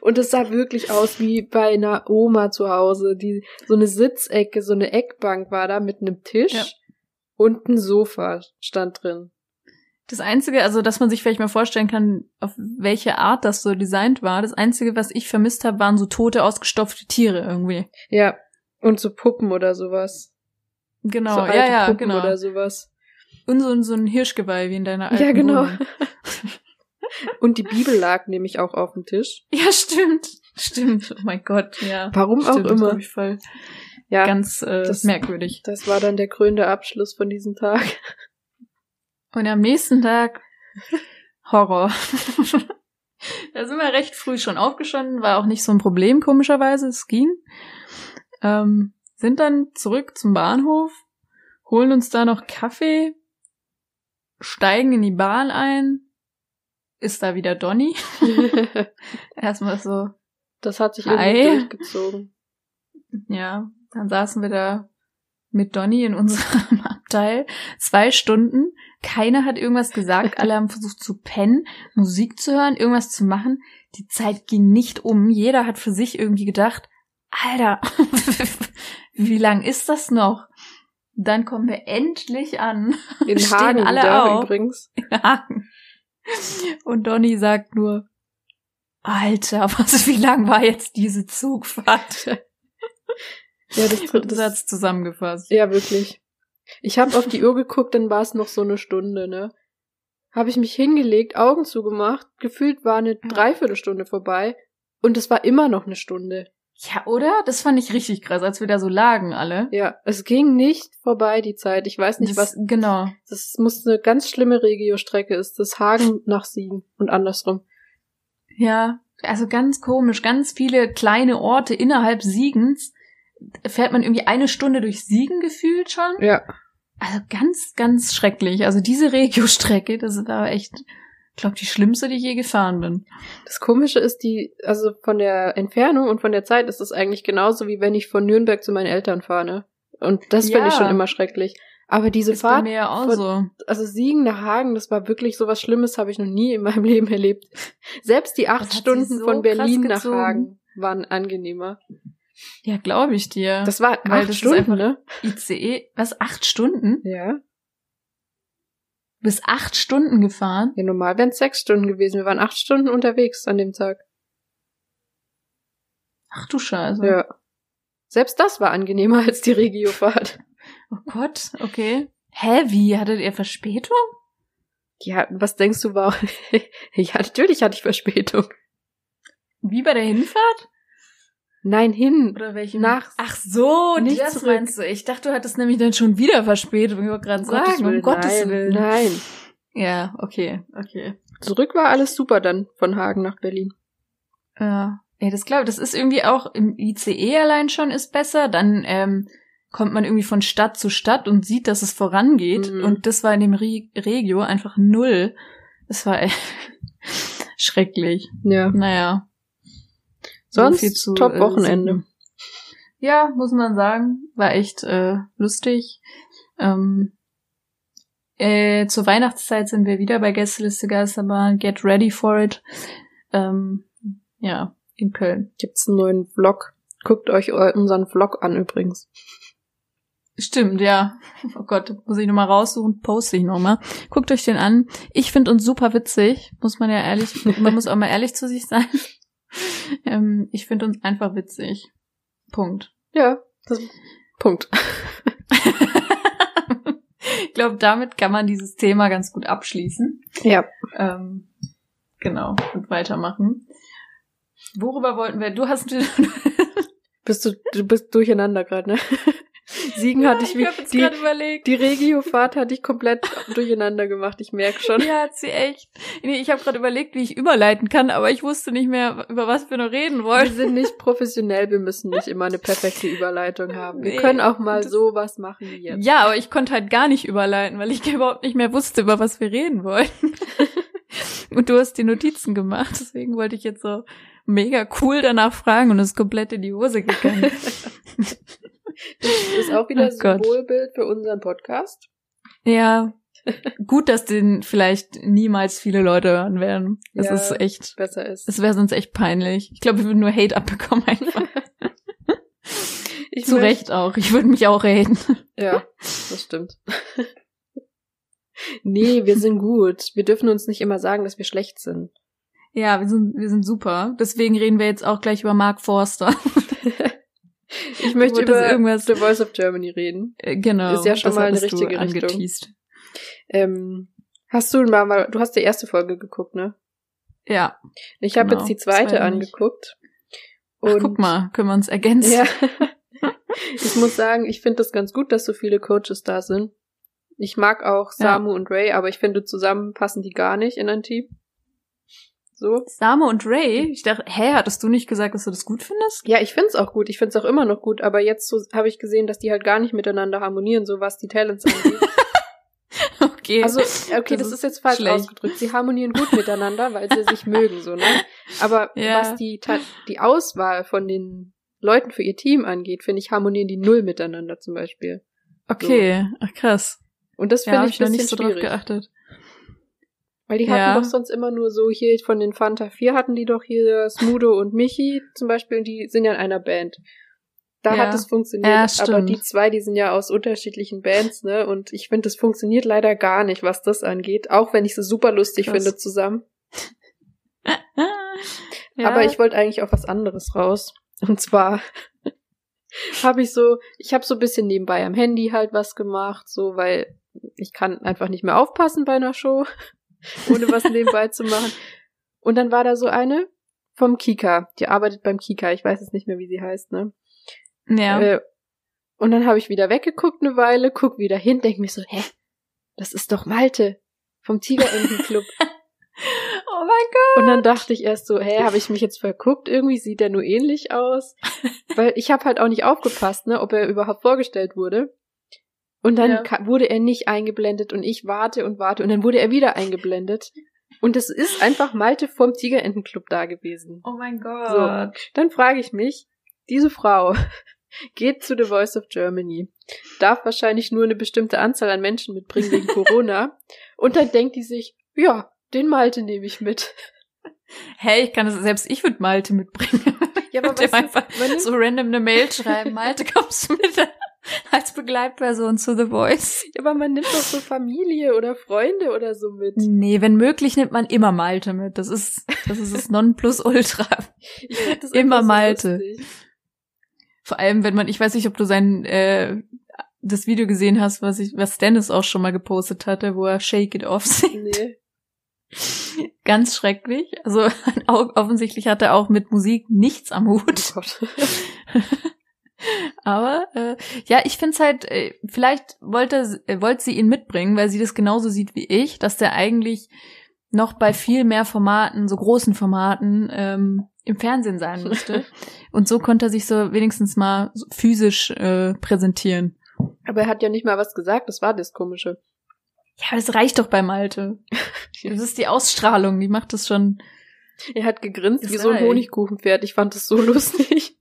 Und es sah wirklich aus wie bei einer Oma zu Hause. Die, so eine Sitzecke, so eine Eckbank war da mit einem Tisch Ja. und ein Sofa stand drin. Das Einzige, also dass man sich vielleicht mal vorstellen kann, auf welche Art das so designt war. Das Einzige, was ich vermisst habe, waren so tote, ausgestopfte Tiere irgendwie. Ja. Und so Puppen oder sowas. Genau, so alte ja, ja, Puppen genau. oder sowas. Und so, so ein Hirschgeweih wie in deiner alten Ja, genau. Und die Bibel lag nämlich auch auf dem Tisch. Ja, stimmt. Stimmt. Oh mein Gott, ja. Warum Stimmt, auch immer. voll Ja, ganz äh, das- merkwürdig. das war dann der krönende Abschluss von diesem Tag. Und am nächsten Tag Horror. da sind wir recht früh schon aufgestanden, war auch nicht so ein Problem, komischerweise, es ging. Ähm, sind dann zurück zum Bahnhof, holen uns da noch Kaffee, steigen in die Bahn ein, ist da wieder Donny. Erstmal so, das hat sich irgendwie durchgezogen. ja, dann saßen wir da mit Donny in unserem Abteil zwei Stunden. Keiner hat irgendwas gesagt. Alle haben versucht zu pennen, Musik zu hören, irgendwas zu machen. Die Zeit ging nicht um. Jeder hat für sich irgendwie gedacht, Alter, wie lang ist das noch? Dann kommen wir endlich an. In Hagen alle wieder auf. übrigens. in Hagen. Und Donny sagt nur, Alter, was, wie lang war jetzt diese Zugfahrt? Ja, das, Das das hat's zusammengefasst. Ja, wirklich. Ich habe auf die Uhr geguckt, dann war es noch so eine Stunde, ne? Habe ich mich hingelegt, Augen zugemacht, gefühlt war eine Ja. Dreiviertelstunde vorbei und es war immer noch eine Stunde. Ja, oder? Das fand ich richtig krass, als wir da so lagen alle. Ja, es ging nicht vorbei die Zeit. Ich weiß nicht, das, was. Genau. Das muss eine ganz schlimme Regiostrecke ist. Das Hagen nach Siegen und andersrum. Ja, also ganz komisch. Ganz viele kleine Orte innerhalb Siegens. Fährt man irgendwie eine Stunde durch Siegen gefühlt schon? Ja. Also ganz, ganz schrecklich. Also diese Regiostrecke, das war echt, ich glaube, die schlimmste, die ich je gefahren bin. Das Komische ist die, also von der Entfernung und von der Zeit ist es eigentlich genauso wie wenn ich von Nürnberg zu meinen Eltern fahre. ne? Und das finde ich Ja. schon immer schrecklich. Aber diese ist Fahrt mir ja auch von- so. also Siegen nach Hagen, das war wirklich so was Schlimmes, habe ich noch nie in meinem Leben erlebt. Selbst die acht Stunden so von Berlin nach. Hagen waren angenehmer. Ja, glaube ich dir. Das war acht Stunden, ne? ICE, was, acht Stunden? Ja. Bis acht Stunden gefahren? ja normal wären es sechs Stunden gewesen. Wir waren acht Stunden unterwegs an dem Tag. Ach du Scheiße. Ja. Selbst das war angenehmer als die Regiofahrt. Oh Gott, okay. Hä, wie? Hattet ihr Verspätung? Ja, was denkst du war? ja, natürlich hatte ich Verspätung. Wie bei der Hinfahrt? Nein, hin. Oder welche? Nach- Ach so, nicht das zurück. meinst du. Ich dachte, du hattest nämlich dann schon wieder Verspätung. Ich wollte gerade sagen, um Gottes nein, Willen. Nein. Ja, okay, okay. Zurück war alles super dann von Hagen nach Berlin. Ja, ja das glaube ich. Das ist irgendwie auch im ICE allein schon ist besser. Dann ähm, kommt man irgendwie von Stadt zu Stadt und sieht, dass es vorangeht. Mhm. Und das war in dem Re Regio einfach null. Das war echt schrecklich. Ja. Naja. Sonst top äh, Wochenende. Siegen. Ja, muss man sagen. War echt äh, lustig. Ähm, äh, zur Weihnachtszeit sind wir wieder bei Gästeliste Geisterbahn. Get ready for it. Ähm, ja, in Köln. Gibt's einen neuen Vlog. Guckt euch eu- unseren Vlog an übrigens. Stimmt, ja. Oh Gott, muss ich nochmal raussuchen, poste ich nochmal. Guckt euch den an. Ich finde uns super witzig, muss man ja ehrlich, man muss auch mal ehrlich zu sich sein. Ähm, ich finde uns einfach witzig. Punkt. Ja, das Punkt. ich glaube, damit kann man dieses Thema ganz gut abschließen. Ja. Ähm, genau, und weitermachen. Worüber wollten wir? Du hast Bist du, du bist durcheinander gerade, ne? Siegen hatte ich, wie, hab jetzt die, die Regiofahrt hatte ich komplett durcheinander gemacht, ich merke schon. Ja, hat sie echt. Nee, ich habe gerade überlegt, wie ich überleiten kann, aber ich wusste nicht mehr, über was wir noch reden Wir wollen. sind nicht professionell, wir müssen nicht immer eine perfekte Überleitung haben. Wir Nee, können auch mal sowas machen wie jetzt. Ja, aber ich konnte halt gar nicht überleiten, weil ich überhaupt nicht mehr wusste, über was wir reden wollten. Und du hast die Notizen gemacht, deswegen wollte ich jetzt so mega cool danach fragen und es ist komplett in die Hose gegangen. Das ist auch wieder Oh Gott. Symbolbild für unseren Podcast. ja, gut, dass den vielleicht niemals viele Leute hören werden. Das Ja. ist echt, Besser ist. es wäre sonst echt peinlich. Ich glaube, wir würden nur Hate abbekommen einfach. Ich Zu Recht auch. Ich würde mich auch haten. Ja, das stimmt. nee, wir sind gut. Wir dürfen uns nicht immer sagen, dass wir schlecht sind. Ja, wir sind, wir sind super. Deswegen reden wir jetzt auch gleich über Mark Forster. Ich möchte über irgendwas- The Voice of Germany reden. Äh, genau. Ist ja schon das mal eine richtige Richtung. Ähm, hast du mal, mal, du hast die erste Folge geguckt, ne? Ja. Ich habe Genau, jetzt die zweite angeguckt. Ach, guck mal, können wir uns ergänzen. Ja. ich muss sagen, ich finde das ganz gut, dass so viele Coaches da sind. Ich mag auch Ja. Samu und Ray, aber ich finde, zusammen passen die gar nicht in ein Team. So. Same und Ray, ich dachte, hä, hattest du nicht gesagt, dass du das gut findest? Ja, ich find's auch gut. Ich find's auch immer noch gut, aber jetzt so habe ich gesehen, dass die halt gar nicht miteinander harmonieren, so was die Talents angeht. Okay. Also, okay, das, Das ist, ist jetzt falsch schlecht. ausgedrückt. Sie harmonieren gut miteinander, weil sie sich mögen, so, ne? Aber Ja. was die, die Auswahl von den Leuten für ihr Team angeht, finde ich, harmonieren die null miteinander zum Beispiel. okay, ach krass. Und das Ja, finde habe ich ich noch nicht so drauf schwierig. geachtet. Weil die Ja. hatten doch sonst immer nur so hier von den Fanta 4 hatten die doch hier Smudo und Michi zum Beispiel, die sind ja in einer Band. Da Ja. hat es funktioniert, Ja, aber die zwei, die sind ja aus unterschiedlichen Bands, ne? Und ich finde, das funktioniert leider gar nicht, was das angeht. Auch wenn ich sie super lustig Krass. finde zusammen. Ja. Aber ich wollte eigentlich auf was anderes raus. Und zwar habe ich so, ich habe so ein bisschen nebenbei am Handy halt was gemacht, so weil ich kann einfach nicht mehr aufpassen bei einer Show, ohne was nebenbei zu machen. Und dann war da so eine vom Kika, die arbeitet beim Kika, ich weiß jetzt nicht mehr, wie sie heißt, ne? ja. Äh, und dann habe ich wieder weggeguckt eine Weile, guck wieder hin, denk mir so, hä, das ist doch Malte vom Tigerentenclub. oh mein Gott. Und dann dachte ich erst so, hä, habe ich mich jetzt verguckt? Irgendwie sieht er nur ähnlich aus. Weil ich habe halt auch nicht aufgepasst, ne, ob er überhaupt vorgestellt wurde. Und dann Ja. wurde er nicht eingeblendet und ich warte und warte und dann wurde er wieder eingeblendet. Und es ist einfach Malte vom Tigerentenclub da gewesen. Oh mein Gott. So. Dann frage ich mich, diese Frau geht zu The Voice of Germany, darf wahrscheinlich nur eine bestimmte Anzahl an Menschen mitbringen wegen Corona. und dann denkt die sich, ja, den Malte nehme ich mit. Hey, ich kann das, selbst ich würde Malte mitbringen. Ja, aber weißt du, einfach so random eine Mail schreiben. Malte, kommst du mit als Begleitperson zu The Voice? Ja, aber man nimmt doch so Familie oder Freunde oder so mit. Nee, wenn möglich nimmt man immer Malte mit. Das ist, das ist das Nonplusultra. Das Immer so Malte. lustig. Vor allem, wenn man, ich weiß nicht, ob du sein, äh, das Video gesehen hast, was ich, was Dennis auch schon mal gepostet hatte, wo er Shake It Off singt. Nee. Ganz schrecklich. Also offensichtlich hat er auch mit Musik nichts am Oh Hut. Gott. Aber äh, ja, ich find's halt, äh, vielleicht wollte, äh, wollte sie ihn mitbringen, weil sie das genauso sieht wie ich, dass der eigentlich noch bei viel mehr Formaten, so großen Formaten, ähm, im Fernsehen sein müsste. Und so konnte er sich so wenigstens mal physisch äh, präsentieren. Aber er hat ja nicht mal was gesagt, das war das Komische. Ja, das reicht doch bei Malte. Das ist die Ausstrahlung, die macht das schon. Er hat gegrinst Das wie so ein. Honigkuchenpferd. Ich fand das so lustig.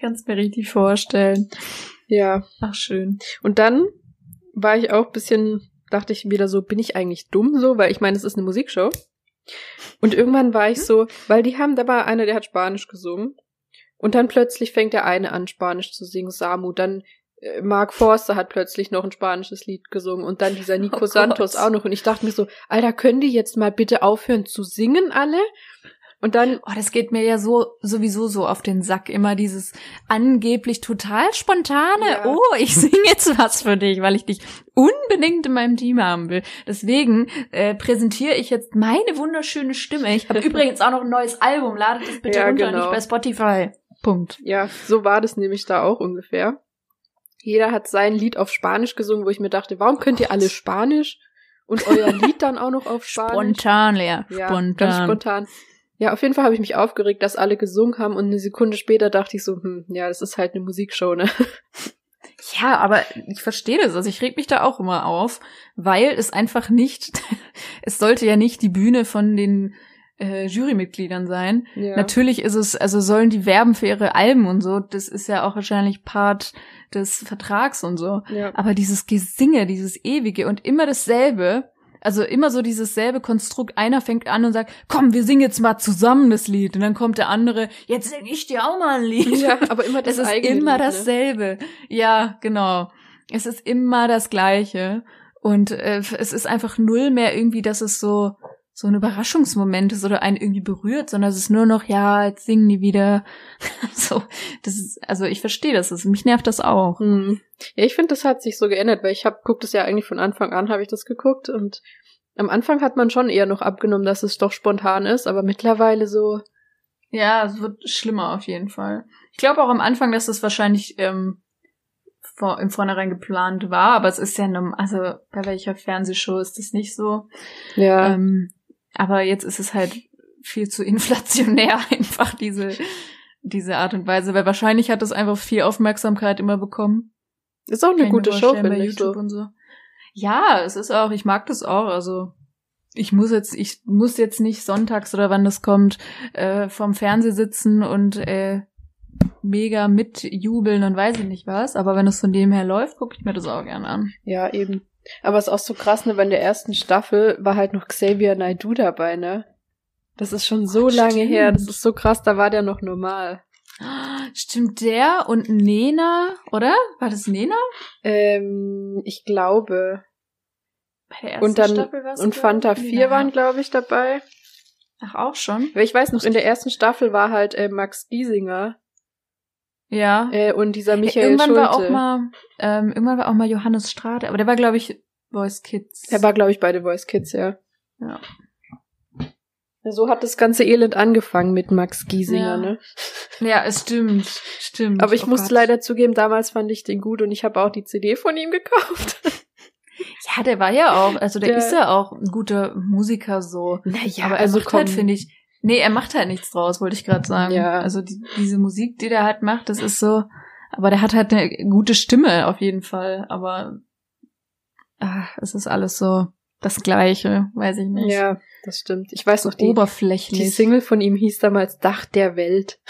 Kannst mir richtig vorstellen. Ja. Ach, schön. Und dann war ich auch ein bisschen, dachte ich wieder so, bin ich eigentlich dumm so? Weil ich meine, es ist eine Musikshow. Und irgendwann war ich so, weil die haben, da war einer, der hat Spanisch gesungen. Und dann plötzlich fängt der eine an, Spanisch zu singen, Samu. Dann äh, Mark Forster hat plötzlich noch ein spanisches Lied gesungen. Und dann dieser Nico Oh. Santos auch noch. Und ich dachte mir so, Alter, können die jetzt mal bitte aufhören zu singen alle? Und dann Oh, das geht mir ja so sowieso so auf den Sack. Immer dieses angeblich total spontane. Ja. Oh, ich singe jetzt was für dich, weil ich dich unbedingt in meinem Team haben will. Deswegen äh, präsentiere ich jetzt meine wunderschöne Stimme. Ich habe übrigens auch noch ein neues Album. Ladet es bitte Ja, runter, genau. nicht bei Spotify. Punkt. Ja, so war das nämlich da auch ungefähr. Jeder hat sein Lied auf Spanisch gesungen, wo ich mir dachte, warum könnt ihr alle Spanisch und euer Lied dann auch noch auf Spanisch? Spontan, Lea. Ja, Spontan. ganz spontan. Ja, auf jeden Fall habe ich mich aufgeregt, dass alle gesungen haben und eine Sekunde später dachte ich so, hm, ja, das ist halt eine Musikshow, ne? Ja, aber ich verstehe das. Also ich reg mich da auch immer auf, weil es einfach nicht, es sollte ja nicht die Bühne von den äh, Jurymitgliedern sein. Ja. Natürlich ist es, also sollen die werben für ihre Alben und so, das ist ja auch wahrscheinlich Part des Vertrags und so. Ja. Aber dieses Gesinge, dieses ewige und immer dasselbe, also immer so dieses selbe Konstrukt, einer fängt an und sagt, komm, wir singen jetzt mal zusammen das Lied. Und dann kommt der andere, jetzt sing ich dir auch mal ein Lied. ja, aber immer das es ist immer Lied, ne? dasselbe. Ja, genau. Es ist immer das Gleiche. Und äh, es ist einfach null mehr irgendwie, dass es so so ein Überraschungsmoment ist oder einen irgendwie berührt, sondern es ist nur noch, ja, jetzt singen die wieder. so, das ist, also ich verstehe das. das mich nervt das auch. Hm. Ja, ich finde, das hat sich so geändert, weil ich habe guckt es ja eigentlich von Anfang an, habe ich das geguckt und am Anfang hat man schon eher noch abgenommen, dass es doch spontan ist, aber mittlerweile so, Ja, es wird schlimmer auf jeden Fall. Ich glaube auch am Anfang, dass es wahrscheinlich ähm, vor, im Vornherein geplant war, aber es ist ja, also bei welcher Fernsehshow ist das nicht so. ja, Ähm, aber jetzt ist es halt viel zu inflationär einfach diese diese Art und Weise, weil wahrscheinlich hat es einfach viel Aufmerksamkeit immer bekommen. ist auch eine mir gute Show, finde bei ich so. YouTube und so. Ja, es ist auch, ich mag das auch, also ich muss jetzt, ich muss jetzt nicht sonntags oder wann das kommt, äh, vorm Fernseher sitzen und äh, mega mitjubeln und weiß ich nicht was, aber wenn es von dem her läuft, gucke ich mir das auch gerne an. Ja, eben. Aber es ist auch so krass, ne, weil in der ersten Staffel war halt noch Xavier Naidoo dabei, ne? Das ist schon so Oh, lange stimmt. her, das ist so krass, da war der noch normal. Stimmt der und Nena, oder? War das Nena? Ähm, ich glaube. Bei der ersten Und dann, Staffel war's, und Fanta ich, 4 Nena. waren, glaube ich, dabei. Ach, auch schon? Weil ich weiß noch, in der ersten Staffel war halt äh, Max Giesinger Ja. äh, und dieser Michael irgendwann Schulte. war auch mal, ähm, irgendwann war auch mal Johannes Strate, aber der war, glaube ich, Voice Kids. Er war, glaube ich, bei The Voice Kids, ja. Ja. So hat das ganze Elend angefangen mit Max Giesinger, Ja. ne? Ja, es stimmt, stimmt. Aber ich Oh muss Gott. leider zugeben, damals fand ich den gut und ich habe auch die CD von ihm gekauft. Ja, der war ja auch, also der, Der- ist ja auch ein guter Musiker so. Naja, aber er also macht komm. halt, finde ich, nee, er macht halt nichts draus, wollte ich gerade sagen. Ja. Also die, diese Musik, die der halt macht, das ist so, aber der hat halt eine gute Stimme auf jeden Fall, aber ah, es ist alles so das Gleiche, weiß ich nicht. Ja, das stimmt. Ich weiß noch, die, Oberflächlich. die Single von ihm hieß damals Dach der Welt.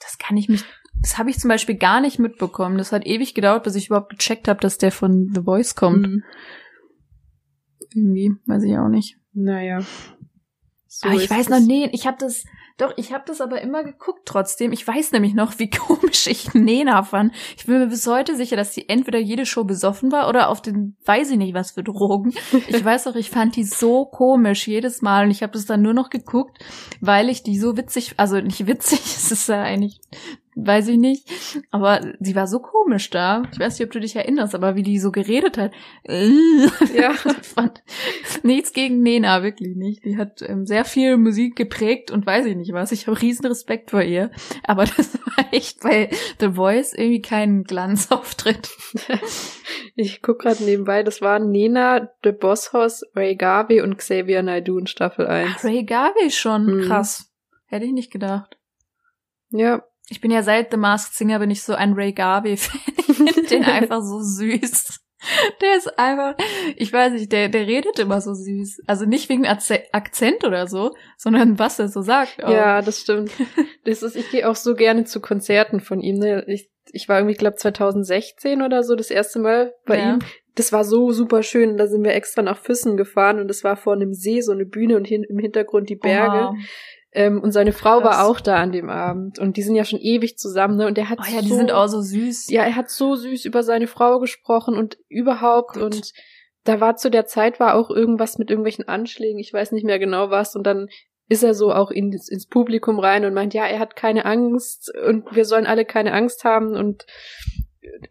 Das kann ich mich, das habe ich zum Beispiel gar nicht mitbekommen. Das hat ewig gedauert, bis ich überhaupt gecheckt habe, dass der von The Voice kommt. Mhm. Irgendwie, weiß ich auch nicht. Naja. So aber ich ist weiß noch, nee, ich habe das, doch, ich habe das aber immer geguckt trotzdem. Ich weiß nämlich noch, wie komisch ich Nena fand. Ich bin mir bis heute sicher, dass sie entweder jede Show besoffen war oder auf den, weiß ich nicht was für Drogen. Ich weiß auch, ich fand die so komisch jedes Mal und ich habe das dann nur noch geguckt, weil ich die so witzig, also nicht witzig, es ist ja eigentlich, weiß ich nicht, aber sie war so komisch da. Ich weiß nicht, ob du dich erinnerst, aber wie die so geredet hat. Ja. Fand nichts gegen Nena, wirklich nicht. Die hat ähm, sehr viel Musik geprägt und weiß ich nicht was. Ich habe riesen Respekt vor ihr. Aber das war echt bei The Voice irgendwie kein Glanzauftritt. Ich guck gerade nebenbei, das waren Nena, The Boss Hoss, Ray Garvey und Xavier Naidoo in Staffel 1. Ray Garvey schon. Mhm. Krass. Hätte ich nicht gedacht. Ja, Ich bin ja seit The Masked Singer bin ich so ein Ray Garvey-Fan. Ich finde den einfach so süß. Der ist einfach, ich weiß nicht, der, der redet immer so süß. Also nicht wegen Akze- Akzent oder so, sondern was er so sagt. auch. ja, das stimmt. Das ist, ich gehe auch so gerne zu Konzerten von ihm. Ne? Ich, ich war irgendwie, ich glaube 2016 oder so das erste Mal bei Ja. ihm. Das war so super schön. Da sind wir extra nach Füssen gefahren und es war vor einem See so eine Bühne und hin, im Hintergrund die Berge. Oha. Ähm, und seine Frau Krass. war auch da an dem Abend und die sind ja schon ewig zusammen. Ne? Und der hat Oh ja, die so, sind auch so süß. Ja, er hat so süß über seine Frau gesprochen und überhaupt Gott. und da war zu der Zeit war auch irgendwas mit irgendwelchen Anschlägen, ich weiß nicht mehr genau was und dann ist er so auch in, ins Publikum rein und meint, ja, er hat keine Angst und wir sollen alle keine Angst haben und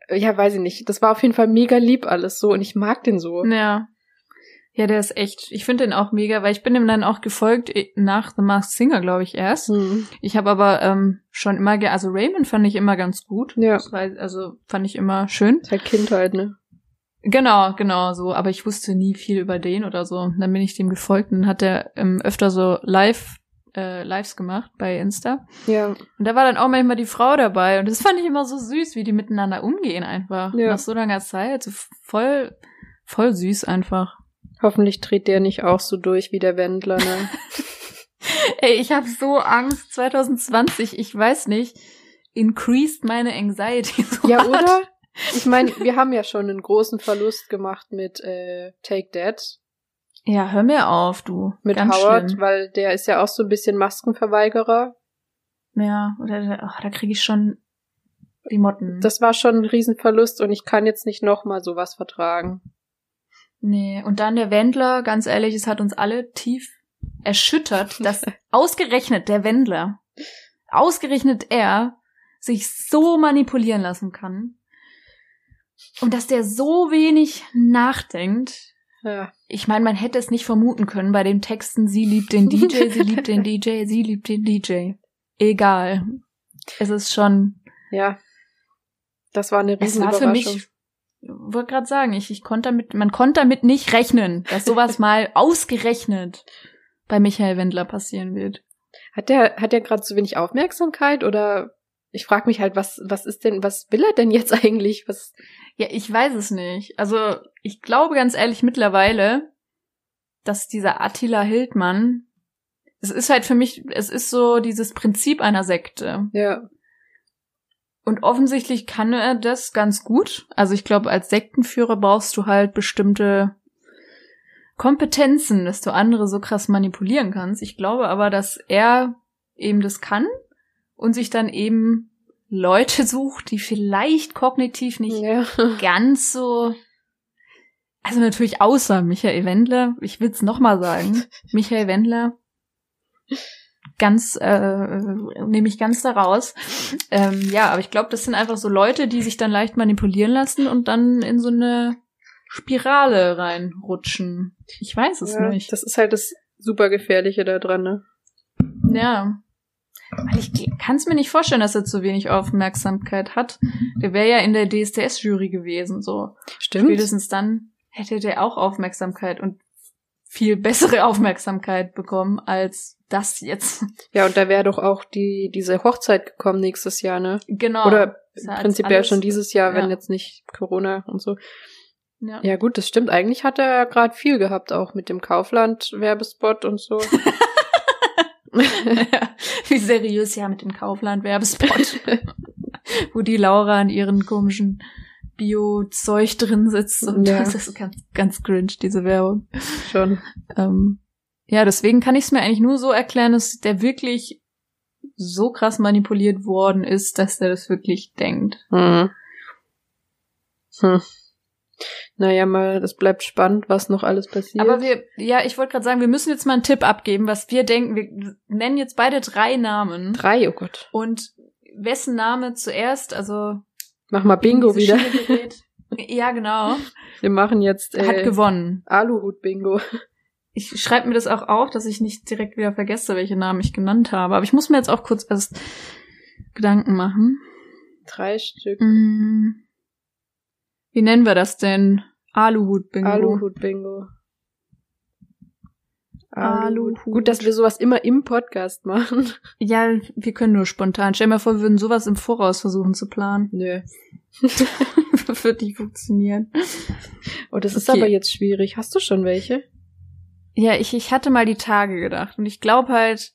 äh, ja, weiß ich nicht. Das war auf jeden Fall mega lieb alles so und ich mag den so. Ja. Ja, der ist echt, ich finde den auch mega, weil ich bin ihm dann auch gefolgt eh, nach The Masked Singer, glaube ich, erst. Hm. Ich habe aber ähm, schon immer, ge also Raymond fand ich immer ganz gut. Ja. Das war, also fand ich immer schön. Ist halt Kindheit, ne? Genau, genau, so. Aber ich wusste nie viel über den oder so. Und dann bin ich dem gefolgt und dann hat er ähm, öfter so live, äh, Lives gemacht bei Insta. Ja. Und da war dann auch manchmal die Frau dabei. Und das fand ich immer so süß, wie die miteinander umgehen einfach. Ja. Nach so langer Zeit. So voll, voll süß einfach. Hoffentlich dreht der nicht auch so durch wie der Wendler, ne? Ey, ich habe so Angst 2020, ich weiß nicht, increased meine Anxiety so Ja, hart. oder? Ich meine, wir haben ja schon einen großen Verlust gemacht mit äh, Take That, Ja, hör mir auf, du. mit Ganz Howard, schlimm. weil der ist ja auch so ein bisschen Maskenverweigerer. Ja, oder ach, da kriege ich schon die Motten. Das war schon ein Riesenverlust und ich kann jetzt nicht nochmal sowas vertragen. Nee, und dann der Wendler, ganz ehrlich, es hat uns alle tief erschüttert, dass ausgerechnet der Wendler, ausgerechnet er, sich so manipulieren lassen kann. Und dass der so wenig nachdenkt. Ja. Ich meine, man hätte es nicht vermuten können bei den Texten, sie liebt den DJ, sie liebt den DJ, sie liebt den DJ. Egal. Es ist schon, Ja. Das war eine es war für mich, wollte gerade sagen, ich, ich konnte damit, man konnte damit nicht rechnen, dass sowas mal ausgerechnet bei Michael Wendler passieren wird. Hat der, hat der gerade zu wenig Aufmerksamkeit oder ich frage mich halt, was, was ist denn, was will er denn jetzt eigentlich? Was, Ja, ich weiß es nicht. Also, ich glaube ganz ehrlich mittlerweile, dass dieser Attila Hildmann, es ist halt für mich, es ist so dieses Prinzip einer Sekte. ja, Und offensichtlich kann er das ganz gut. Also ich glaube, als Sektenführer brauchst du halt bestimmte Kompetenzen, dass du andere so krass manipulieren kannst. Ich glaube aber, dass er eben das kann und sich dann eben Leute sucht, die vielleicht kognitiv nicht ja. ganz so. Also natürlich außer Michael Wendler, ich will's noch mal sagen, Michael Wendler, ganz äh, nehme ich ganz da raus. Ähm, ja, aber ich glaube, das sind einfach so Leute, die sich dann leicht manipulieren lassen und dann in so eine Spirale reinrutschen. Ich weiß es ja. nicht. Das ist halt das super gefährliche da dran, ne? Ja. Weil ich kann es mir nicht vorstellen, dass er zu wenig Aufmerksamkeit hat. Der wäre ja in der DSDS-Jury gewesen, so. Stimmt. Spätestens dann hätte der auch Aufmerksamkeit und viel bessere Aufmerksamkeit bekommen als das jetzt. Ja, und da wäre doch auch die, diese Hochzeit gekommen nächstes Jahr, ne? Genau. Oder ja prinzipiell schon dieses Jahr, wenn ja. jetzt nicht Corona und so. Ja. Ja, gut, das stimmt. Eigentlich hat er ja gerade viel gehabt, auch mit dem Kaufland-Werbespot und so. Wie seriös ja mit dem Kaufland-Werbespot. Wo die Laura an ihren komischen Bio-Zeug drin sitzt. Und Ja. das ist ganz, ganz cringe, diese Werbung. Schon. Ähm, ja, deswegen kann ich es mir eigentlich nur so erklären, dass der wirklich so krass manipuliert worden ist, dass er das wirklich denkt. Hm. Hm. Naja, mal, das bleibt spannend, was noch alles passiert. Aber wir, ja, ich wollte gerade sagen, wir müssen jetzt mal einen Tipp abgeben, was wir denken. Wir nennen jetzt beide drei Namen. Drei, oh Gott. Und wessen Name zuerst, also Mach mal Bingo wieder. Ja, genau. Wir machen jetzt Hat äh, gewonnen. Aluhut-Bingo. Ich schreibe mir das auch auf, dass ich nicht direkt wieder vergesse, welche Namen ich genannt habe. Aber ich muss mir jetzt auch kurz erst Gedanken machen. Drei Stück. Mm. Wie nennen wir das denn? Aluhut-Bingo. Aluhut-Bingo. Aluhut. Gut, dass wir sowas immer im Podcast machen. Ja, wir können nur spontan. Stell dir mal vor, wir würden sowas im Voraus versuchen zu planen. Nö. Wird nicht funktionieren. Oh, das ist Okay. aber jetzt schwierig. Hast du schon welche? Ja, ich, ich hatte mal die Tage gedacht. Und ich glaube halt,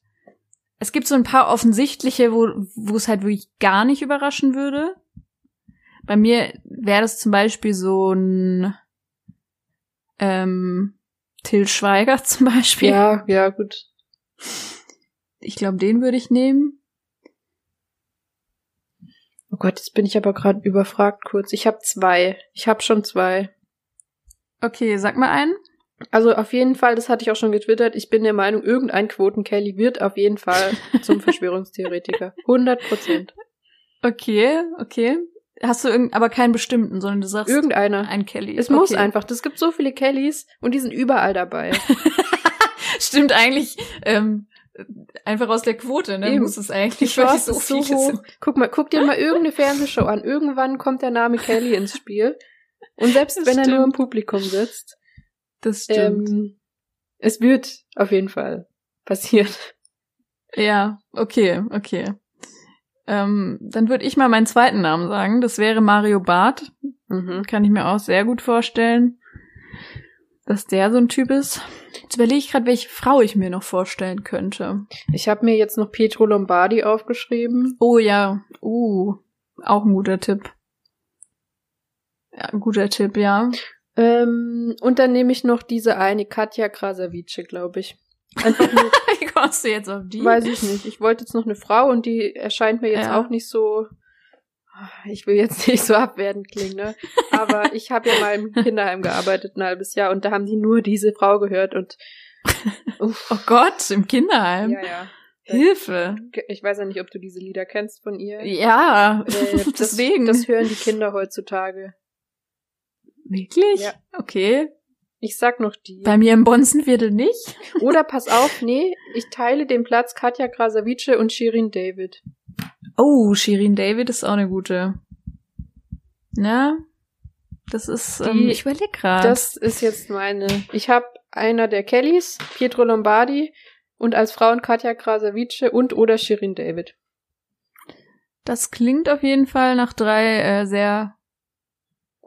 es gibt so ein paar offensichtliche, wo, wo es halt wirklich gar nicht überraschen würde. Bei mir wäre das zum Beispiel so ein ähm, Till Schweiger zum Beispiel. Ja, ja, gut. Ich glaube, den würde ich nehmen. Oh Gott, jetzt bin ich aber gerade überfragt kurz. Ich habe zwei. Ich habe schon zwei. Okay, sag mal einen. Also auf jeden Fall, das hatte ich auch schon getwittert, ich bin der Meinung, irgendein Quoten-Kelly wird auf jeden Fall zum Verschwörungstheoretiker. 100 Prozent. Okay, okay. Hast du aber keinen bestimmten, sondern du sagst Irgendeiner. ein Kelly. Es muss Okay. einfach. Es gibt so viele Kellys und die sind überall dabei. Stimmt eigentlich ähm, einfach aus der Quote, ne? Eben. Muss es eigentlich, weil so ist so viele hoch. sind. Guck mal, guck dir mal irgendeine Fernsehshow an. Irgendwann kommt der Name Kelly ins Spiel. Und selbst Das wenn er nur im stimmt. Publikum sitzt, Das stimmt. ähm, es wird auf jeden Fall passieren. ja, okay, okay. Ähm, dann würde ich mal meinen zweiten Namen sagen. Das wäre Mario Barth. Mhm. Kann ich mir auch sehr gut vorstellen. dass der so ein Typ ist. Jetzt überlege ich gerade, welche Frau ich mir noch vorstellen könnte. Ich habe mir jetzt noch Pietro Lombardi aufgeschrieben. Oh ja, uh, auch ein guter Tipp. Ja, ein guter Tipp, ja. Ähm, und dann nehme ich noch diese eine Katja Krasavice, glaube ich. Einfach nur, Kommst du jetzt auf die? weiß ich nicht. Ich wollte jetzt noch eine Frau und die erscheint mir jetzt Ja. auch nicht so. Ich will jetzt nicht so abwertend klingen, ne? Aber ich habe ja mal im Kinderheim gearbeitet ein halbes Jahr und da haben die nur diese Frau gehört und uff, Oh Gott, im Kinderheim. ja, ja. Hilfe. Ich weiß ja nicht, ob du diese Lieder kennst von ihr. Ja, Äh, das, deswegen. Das hören die Kinder heutzutage. Wirklich? Ja. Okay. Ich sag noch die. Bei mir im Bonzenviertel nicht. Oder pass auf, nee, ich teile den Platz Katja Krasavice und Shirin David. Oh, Shirin David ist auch eine gute. Ja. Das ist, Die- ähm, ich überlege gerade. Das ist jetzt meine. Ich habe einer der Kellys, Pietro Lombardi und als Frauen Katja Krasavice und oder Shirin David. Das klingt auf jeden Fall nach drei äh, sehr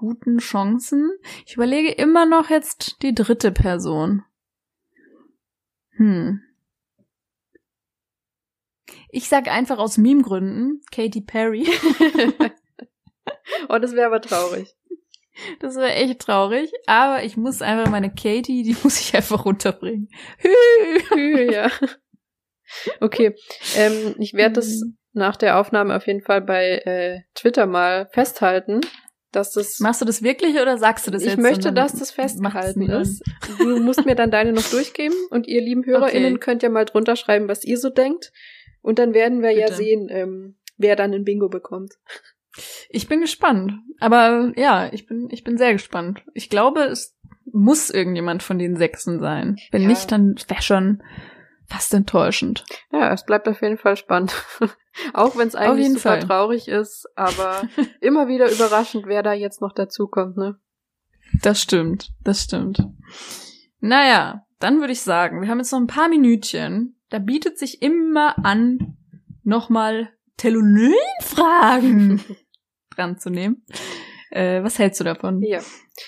guten Chancen. Ich überlege immer noch jetzt die dritte Person. Hm. Ich sag einfach aus Meme-Gründen Katy Perry. oh, das wäre aber traurig. Das wäre echt traurig, aber ich muss einfach meine Katy, die muss ich einfach runterbringen. Hü. ja. Okay, ähm, ich werde das Mhm. nach der Aufnahme auf jeden Fall bei äh, Twitter mal festhalten, dass das. Machst du das wirklich oder sagst du das ich jetzt? möchte, und dann dass das festgehalten ist. Du musst mir dann deine noch durchgeben und ihr lieben HörerInnen Okay. könnt ja mal drunter schreiben, was ihr so denkt. Und dann werden wir ja Bitte. sehen, ähm, wer dann ein Bingo bekommt. Ich bin gespannt. Aber ja, ich bin, ich bin sehr gespannt. Ich glaube, es muss irgendjemand von den Sechsen sein. Wenn Ja. nicht, dann wäre schon fast enttäuschend. Ja, es bleibt auf jeden Fall spannend. Auch wenn es eigentlich super Fall. traurig ist, aber immer wieder überraschend, wer da jetzt noch dazukommt, ne? Das stimmt, das stimmt. Naja, dann würde ich sagen, wir haben jetzt noch ein paar Minütchen. Da bietet sich immer an, nochmal Telonym-Fragen dran zu nehmen. Äh, was hältst du davon? Ja.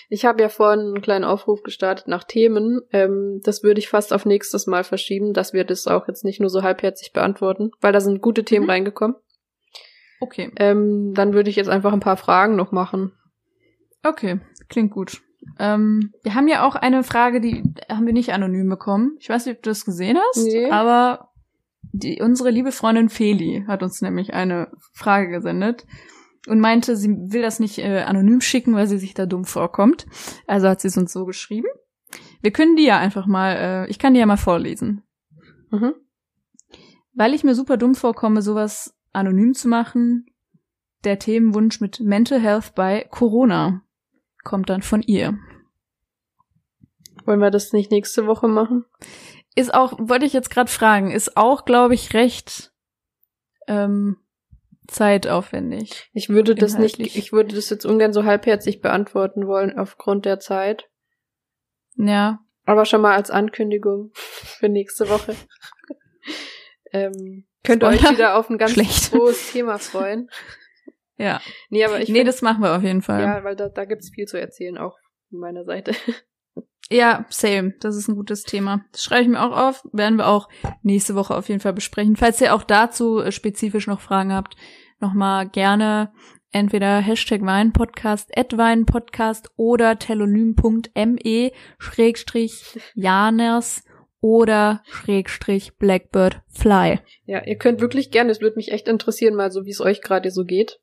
Ich habe ja vorhin einen kleinen Aufruf gestartet nach Themen. Ähm, das würde ich fast auf nächstes Mal verschieben, dass wir das auch jetzt nicht nur so halbherzig beantworten, weil da sind gute Themen Mhm. reingekommen. Okay. Ähm, dann würde ich jetzt einfach ein paar Fragen noch machen. Okay, klingt gut. Ähm, wir haben ja auch eine Frage, die haben wir nicht anonym bekommen. Ich weiß nicht, ob du das gesehen hast, Nee. aber die, unsere liebe Freundin Feli hat uns nämlich eine Frage gesendet und meinte, sie will das nicht äh, anonym schicken, weil sie sich da dumm vorkommt. Also hat sie es uns so geschrieben. Wir können die ja einfach mal, äh, ich kann die ja mal vorlesen. Mhm. Weil ich mir super dumm vorkomme, sowas anonym zu machen, der Themenwunsch mit Mental Health bei Corona kommt dann von ihr. Wollen wir das nicht nächste Woche machen? Ist auch, wollte ich jetzt gerade fragen, ist auch, glaube ich, recht ähm, zeitaufwendig. Ich würde das nicht, Inhaltlich. ich würde das jetzt ungern so halbherzig beantworten wollen aufgrund der Zeit. Ja, Aber schon mal als Ankündigung für nächste Woche. ähm, könnt ihr euch wieder auf ein ganz Schlecht. großes Thema freuen. ja. Nee, aber ich nee, find- das machen wir auf jeden Fall. ja, weil da, da gibt's viel zu erzählen, auch von meiner Seite. Ja, same. Das ist ein gutes Thema. Das schreibe ich mir auch auf. Werden wir auch nächste Woche auf jeden Fall besprechen. Falls ihr auch dazu äh, spezifisch noch Fragen habt, nochmal gerne entweder Hashtag Weinpodcast, Weinpodcast oder telonym.me schrägstrich Janers oder schrägstrich Blackbird Fly. Ja, ihr könnt wirklich gerne, es würde mich echt interessieren, mal so, wie es euch gerade so geht.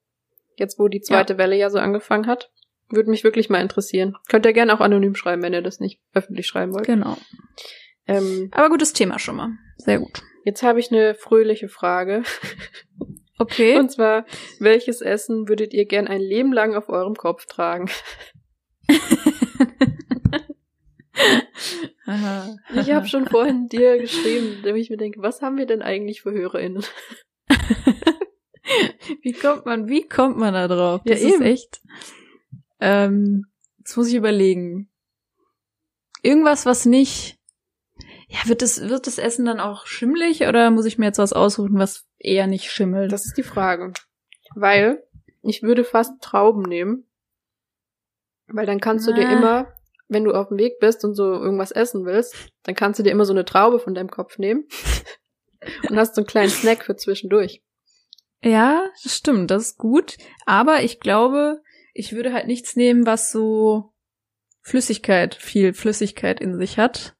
Jetzt, wo die zweite Welle ja so angefangen hat. Würde mich wirklich mal interessieren. Könnt ihr gerne auch anonym schreiben, wenn ihr das nicht öffentlich schreiben wollt. Genau. Ähm, Aber gutes Thema schon mal. Sehr gut. jetzt habe ich eine fröhliche Frage. Okay. Und zwar, welches Essen würdet ihr gern ein Leben lang auf eurem Kopf tragen? Ich habe schon vorhin dir geschrieben, damit ich mir denke, was haben wir denn eigentlich für HörerInnen? Wie kommt man, wie kommt man da drauf? Ja, Das ist eben. echt. Ähm, jetzt muss ich überlegen. Irgendwas, was nicht. Ja, wird das, wird das Essen dann auch schimmelig oder muss ich mir jetzt was aussuchen, was eher nicht schimmelt? Das ist die Frage. Weil ich würde fast Trauben nehmen. Weil dann kannst du dir Ah. immer wenn du auf dem Weg bist und so irgendwas essen willst, dann kannst du dir immer so eine Traube von deinem Kopf nehmen und hast so einen kleinen Snack für zwischendurch. Ja, das stimmt, das ist gut. Aber ich glaube, ich würde halt nichts nehmen, was so Flüssigkeit, viel Flüssigkeit in sich hat.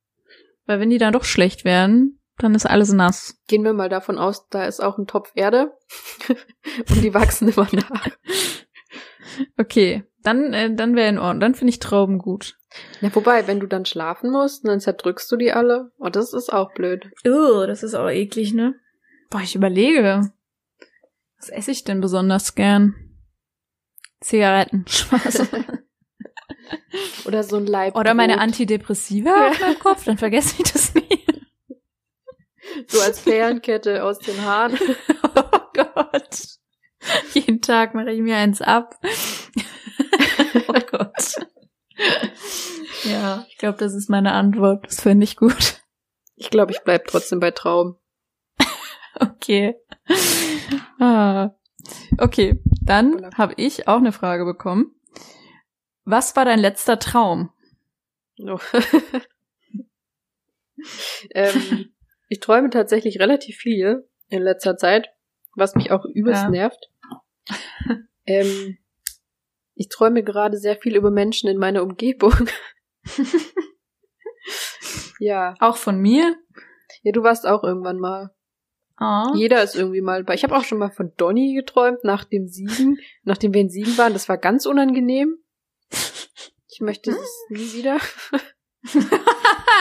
Weil wenn die dann doch schlecht werden, dann ist alles nass. Gehen wir mal davon aus, da ist auch ein Topf Erde und die wachsen immer nach. Okay, dann, äh, dann wäre in Ordnung. Dann finde ich Trauben gut. Ja, wobei, wenn du dann schlafen musst, dann zerdrückst du die alle. Und das ist auch blöd. Oh, das ist auch eklig, ne? Boah, ich überlege. Was esse ich denn besonders gern? Zigaretten. Spaß. Oder so ein Leib. Oder meine. Antidepressiva auf meinem Kopf, dann vergesse ich das nie. So als Fährenkette aus den Haaren. Oh Gott. Jeden Tag mache ich mir eins ab. oh Gott. Ja, ich glaube, das ist meine Antwort. Das finde ich gut. Ich glaube, ich bleib trotzdem bei Trauben. Okay. Ah. Okay, dann habe ich auch eine Frage bekommen. Was war dein letzter Traum? Oh. ähm, ich träume tatsächlich relativ viel in letzter Zeit, was mich auch übelst Ja. nervt. Ähm, ich träume gerade sehr viel über Menschen in meiner Umgebung. ja. Auch von mir? Ja, du warst auch irgendwann mal. Oh. Jeder ist irgendwie mal bei. Ich habe auch schon mal von Donny geträumt nach dem Siegen, nachdem wir in Siegen waren. Das war ganz unangenehm. Ich möchte es nie wieder.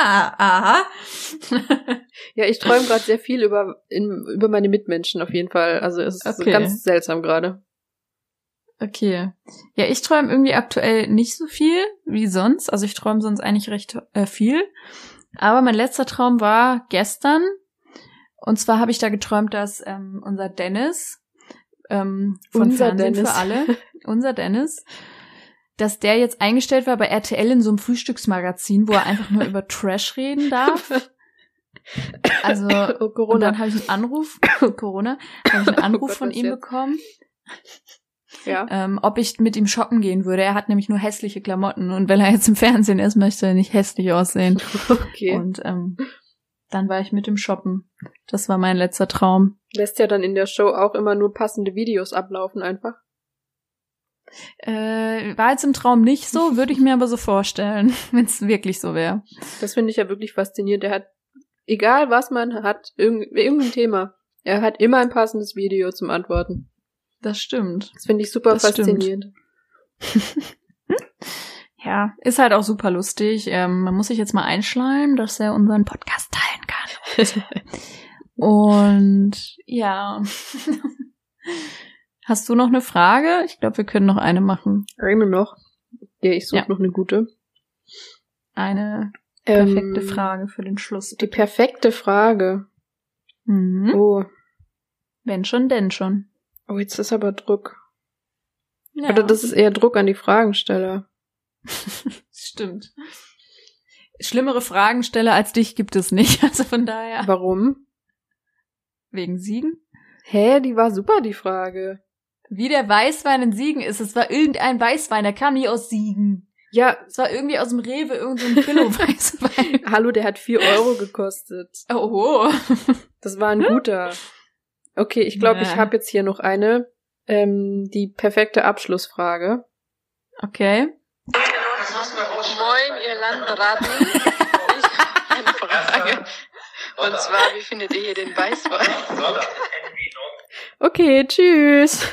Aha. Ja, ich träume gerade sehr viel über in, über meine Mitmenschen auf jeden Fall. Also es ist Okay. ganz seltsam gerade. Okay. Ja, ich träume irgendwie aktuell nicht so viel wie sonst. Also ich träume sonst eigentlich recht äh, viel. Aber mein letzter Traum war gestern. Und zwar habe ich da geträumt, dass ähm, unser Dennis ähm, von Unser Fernsehen Dennis. für alle, unser Dennis, dass der jetzt eingestellt war bei RTL in so einem Frühstücksmagazin, wo er einfach nur über Trash reden darf. Also Oh, und Corona. dann habe ich einen Anruf, Corona, habe ich einen Anruf Oh Gott, von ihm jetzt? bekommen, ja. ähm, ob ich mit ihm shoppen gehen würde. Er hat nämlich nur hässliche Klamotten und wenn er jetzt im Fernsehen ist, möchte er nicht hässlich aussehen. Okay. Und ähm, dann war ich mit ihm shoppen. Das war mein letzter Traum. Lässt ja dann in der Show auch immer nur passende Videos ablaufen einfach. Äh, war jetzt im Traum nicht so, würde ich mir aber so vorstellen, wenn es wirklich so wäre. Das finde ich ja wirklich faszinierend. Er hat, egal was man hat, irgend, irgendein Thema, er hat immer ein passendes Video zum Antworten. Das stimmt. Das finde ich super Das faszinierend. Ja, ist halt auch super lustig. Ähm, man muss sich jetzt mal einschleimen, dass er unseren Podcast teilen kann. Und ja. Hast du noch eine Frage? Ich glaube, wir können noch eine machen. Raymond noch. Ja, ich suche Ja. noch eine gute. Eine perfekte Ähm, Frage für den Schluss. Die perfekte Frage. Mhm. Oh. Wenn schon, denn schon. Oh, jetzt ist aber Druck. Ja, Oder das ist eher Druck an die Fragensteller. stimmt. Schlimmere Fragensteller als dich gibt es nicht. Also von daher. Warum? Wegen Siegen? Hä, die war super, die Frage. Wie der Weißwein in Siegen ist. Es war irgendein Weißwein, der kam nie aus Siegen. Ja, Es war irgendwie aus dem Rewe, irgend so ein Billo-Weißwein. hallo, der hat vier Euro gekostet. Oh. Das war ein guter. Okay, ich glaube, ich Ja. habe jetzt hier noch eine. Ähm, die perfekte Abschlussfrage. Okay. Moin, ihr Landratten. Ich habe eine Frage. Und zwar, wie findet ihr hier den Weißwein? Okay, tschüss.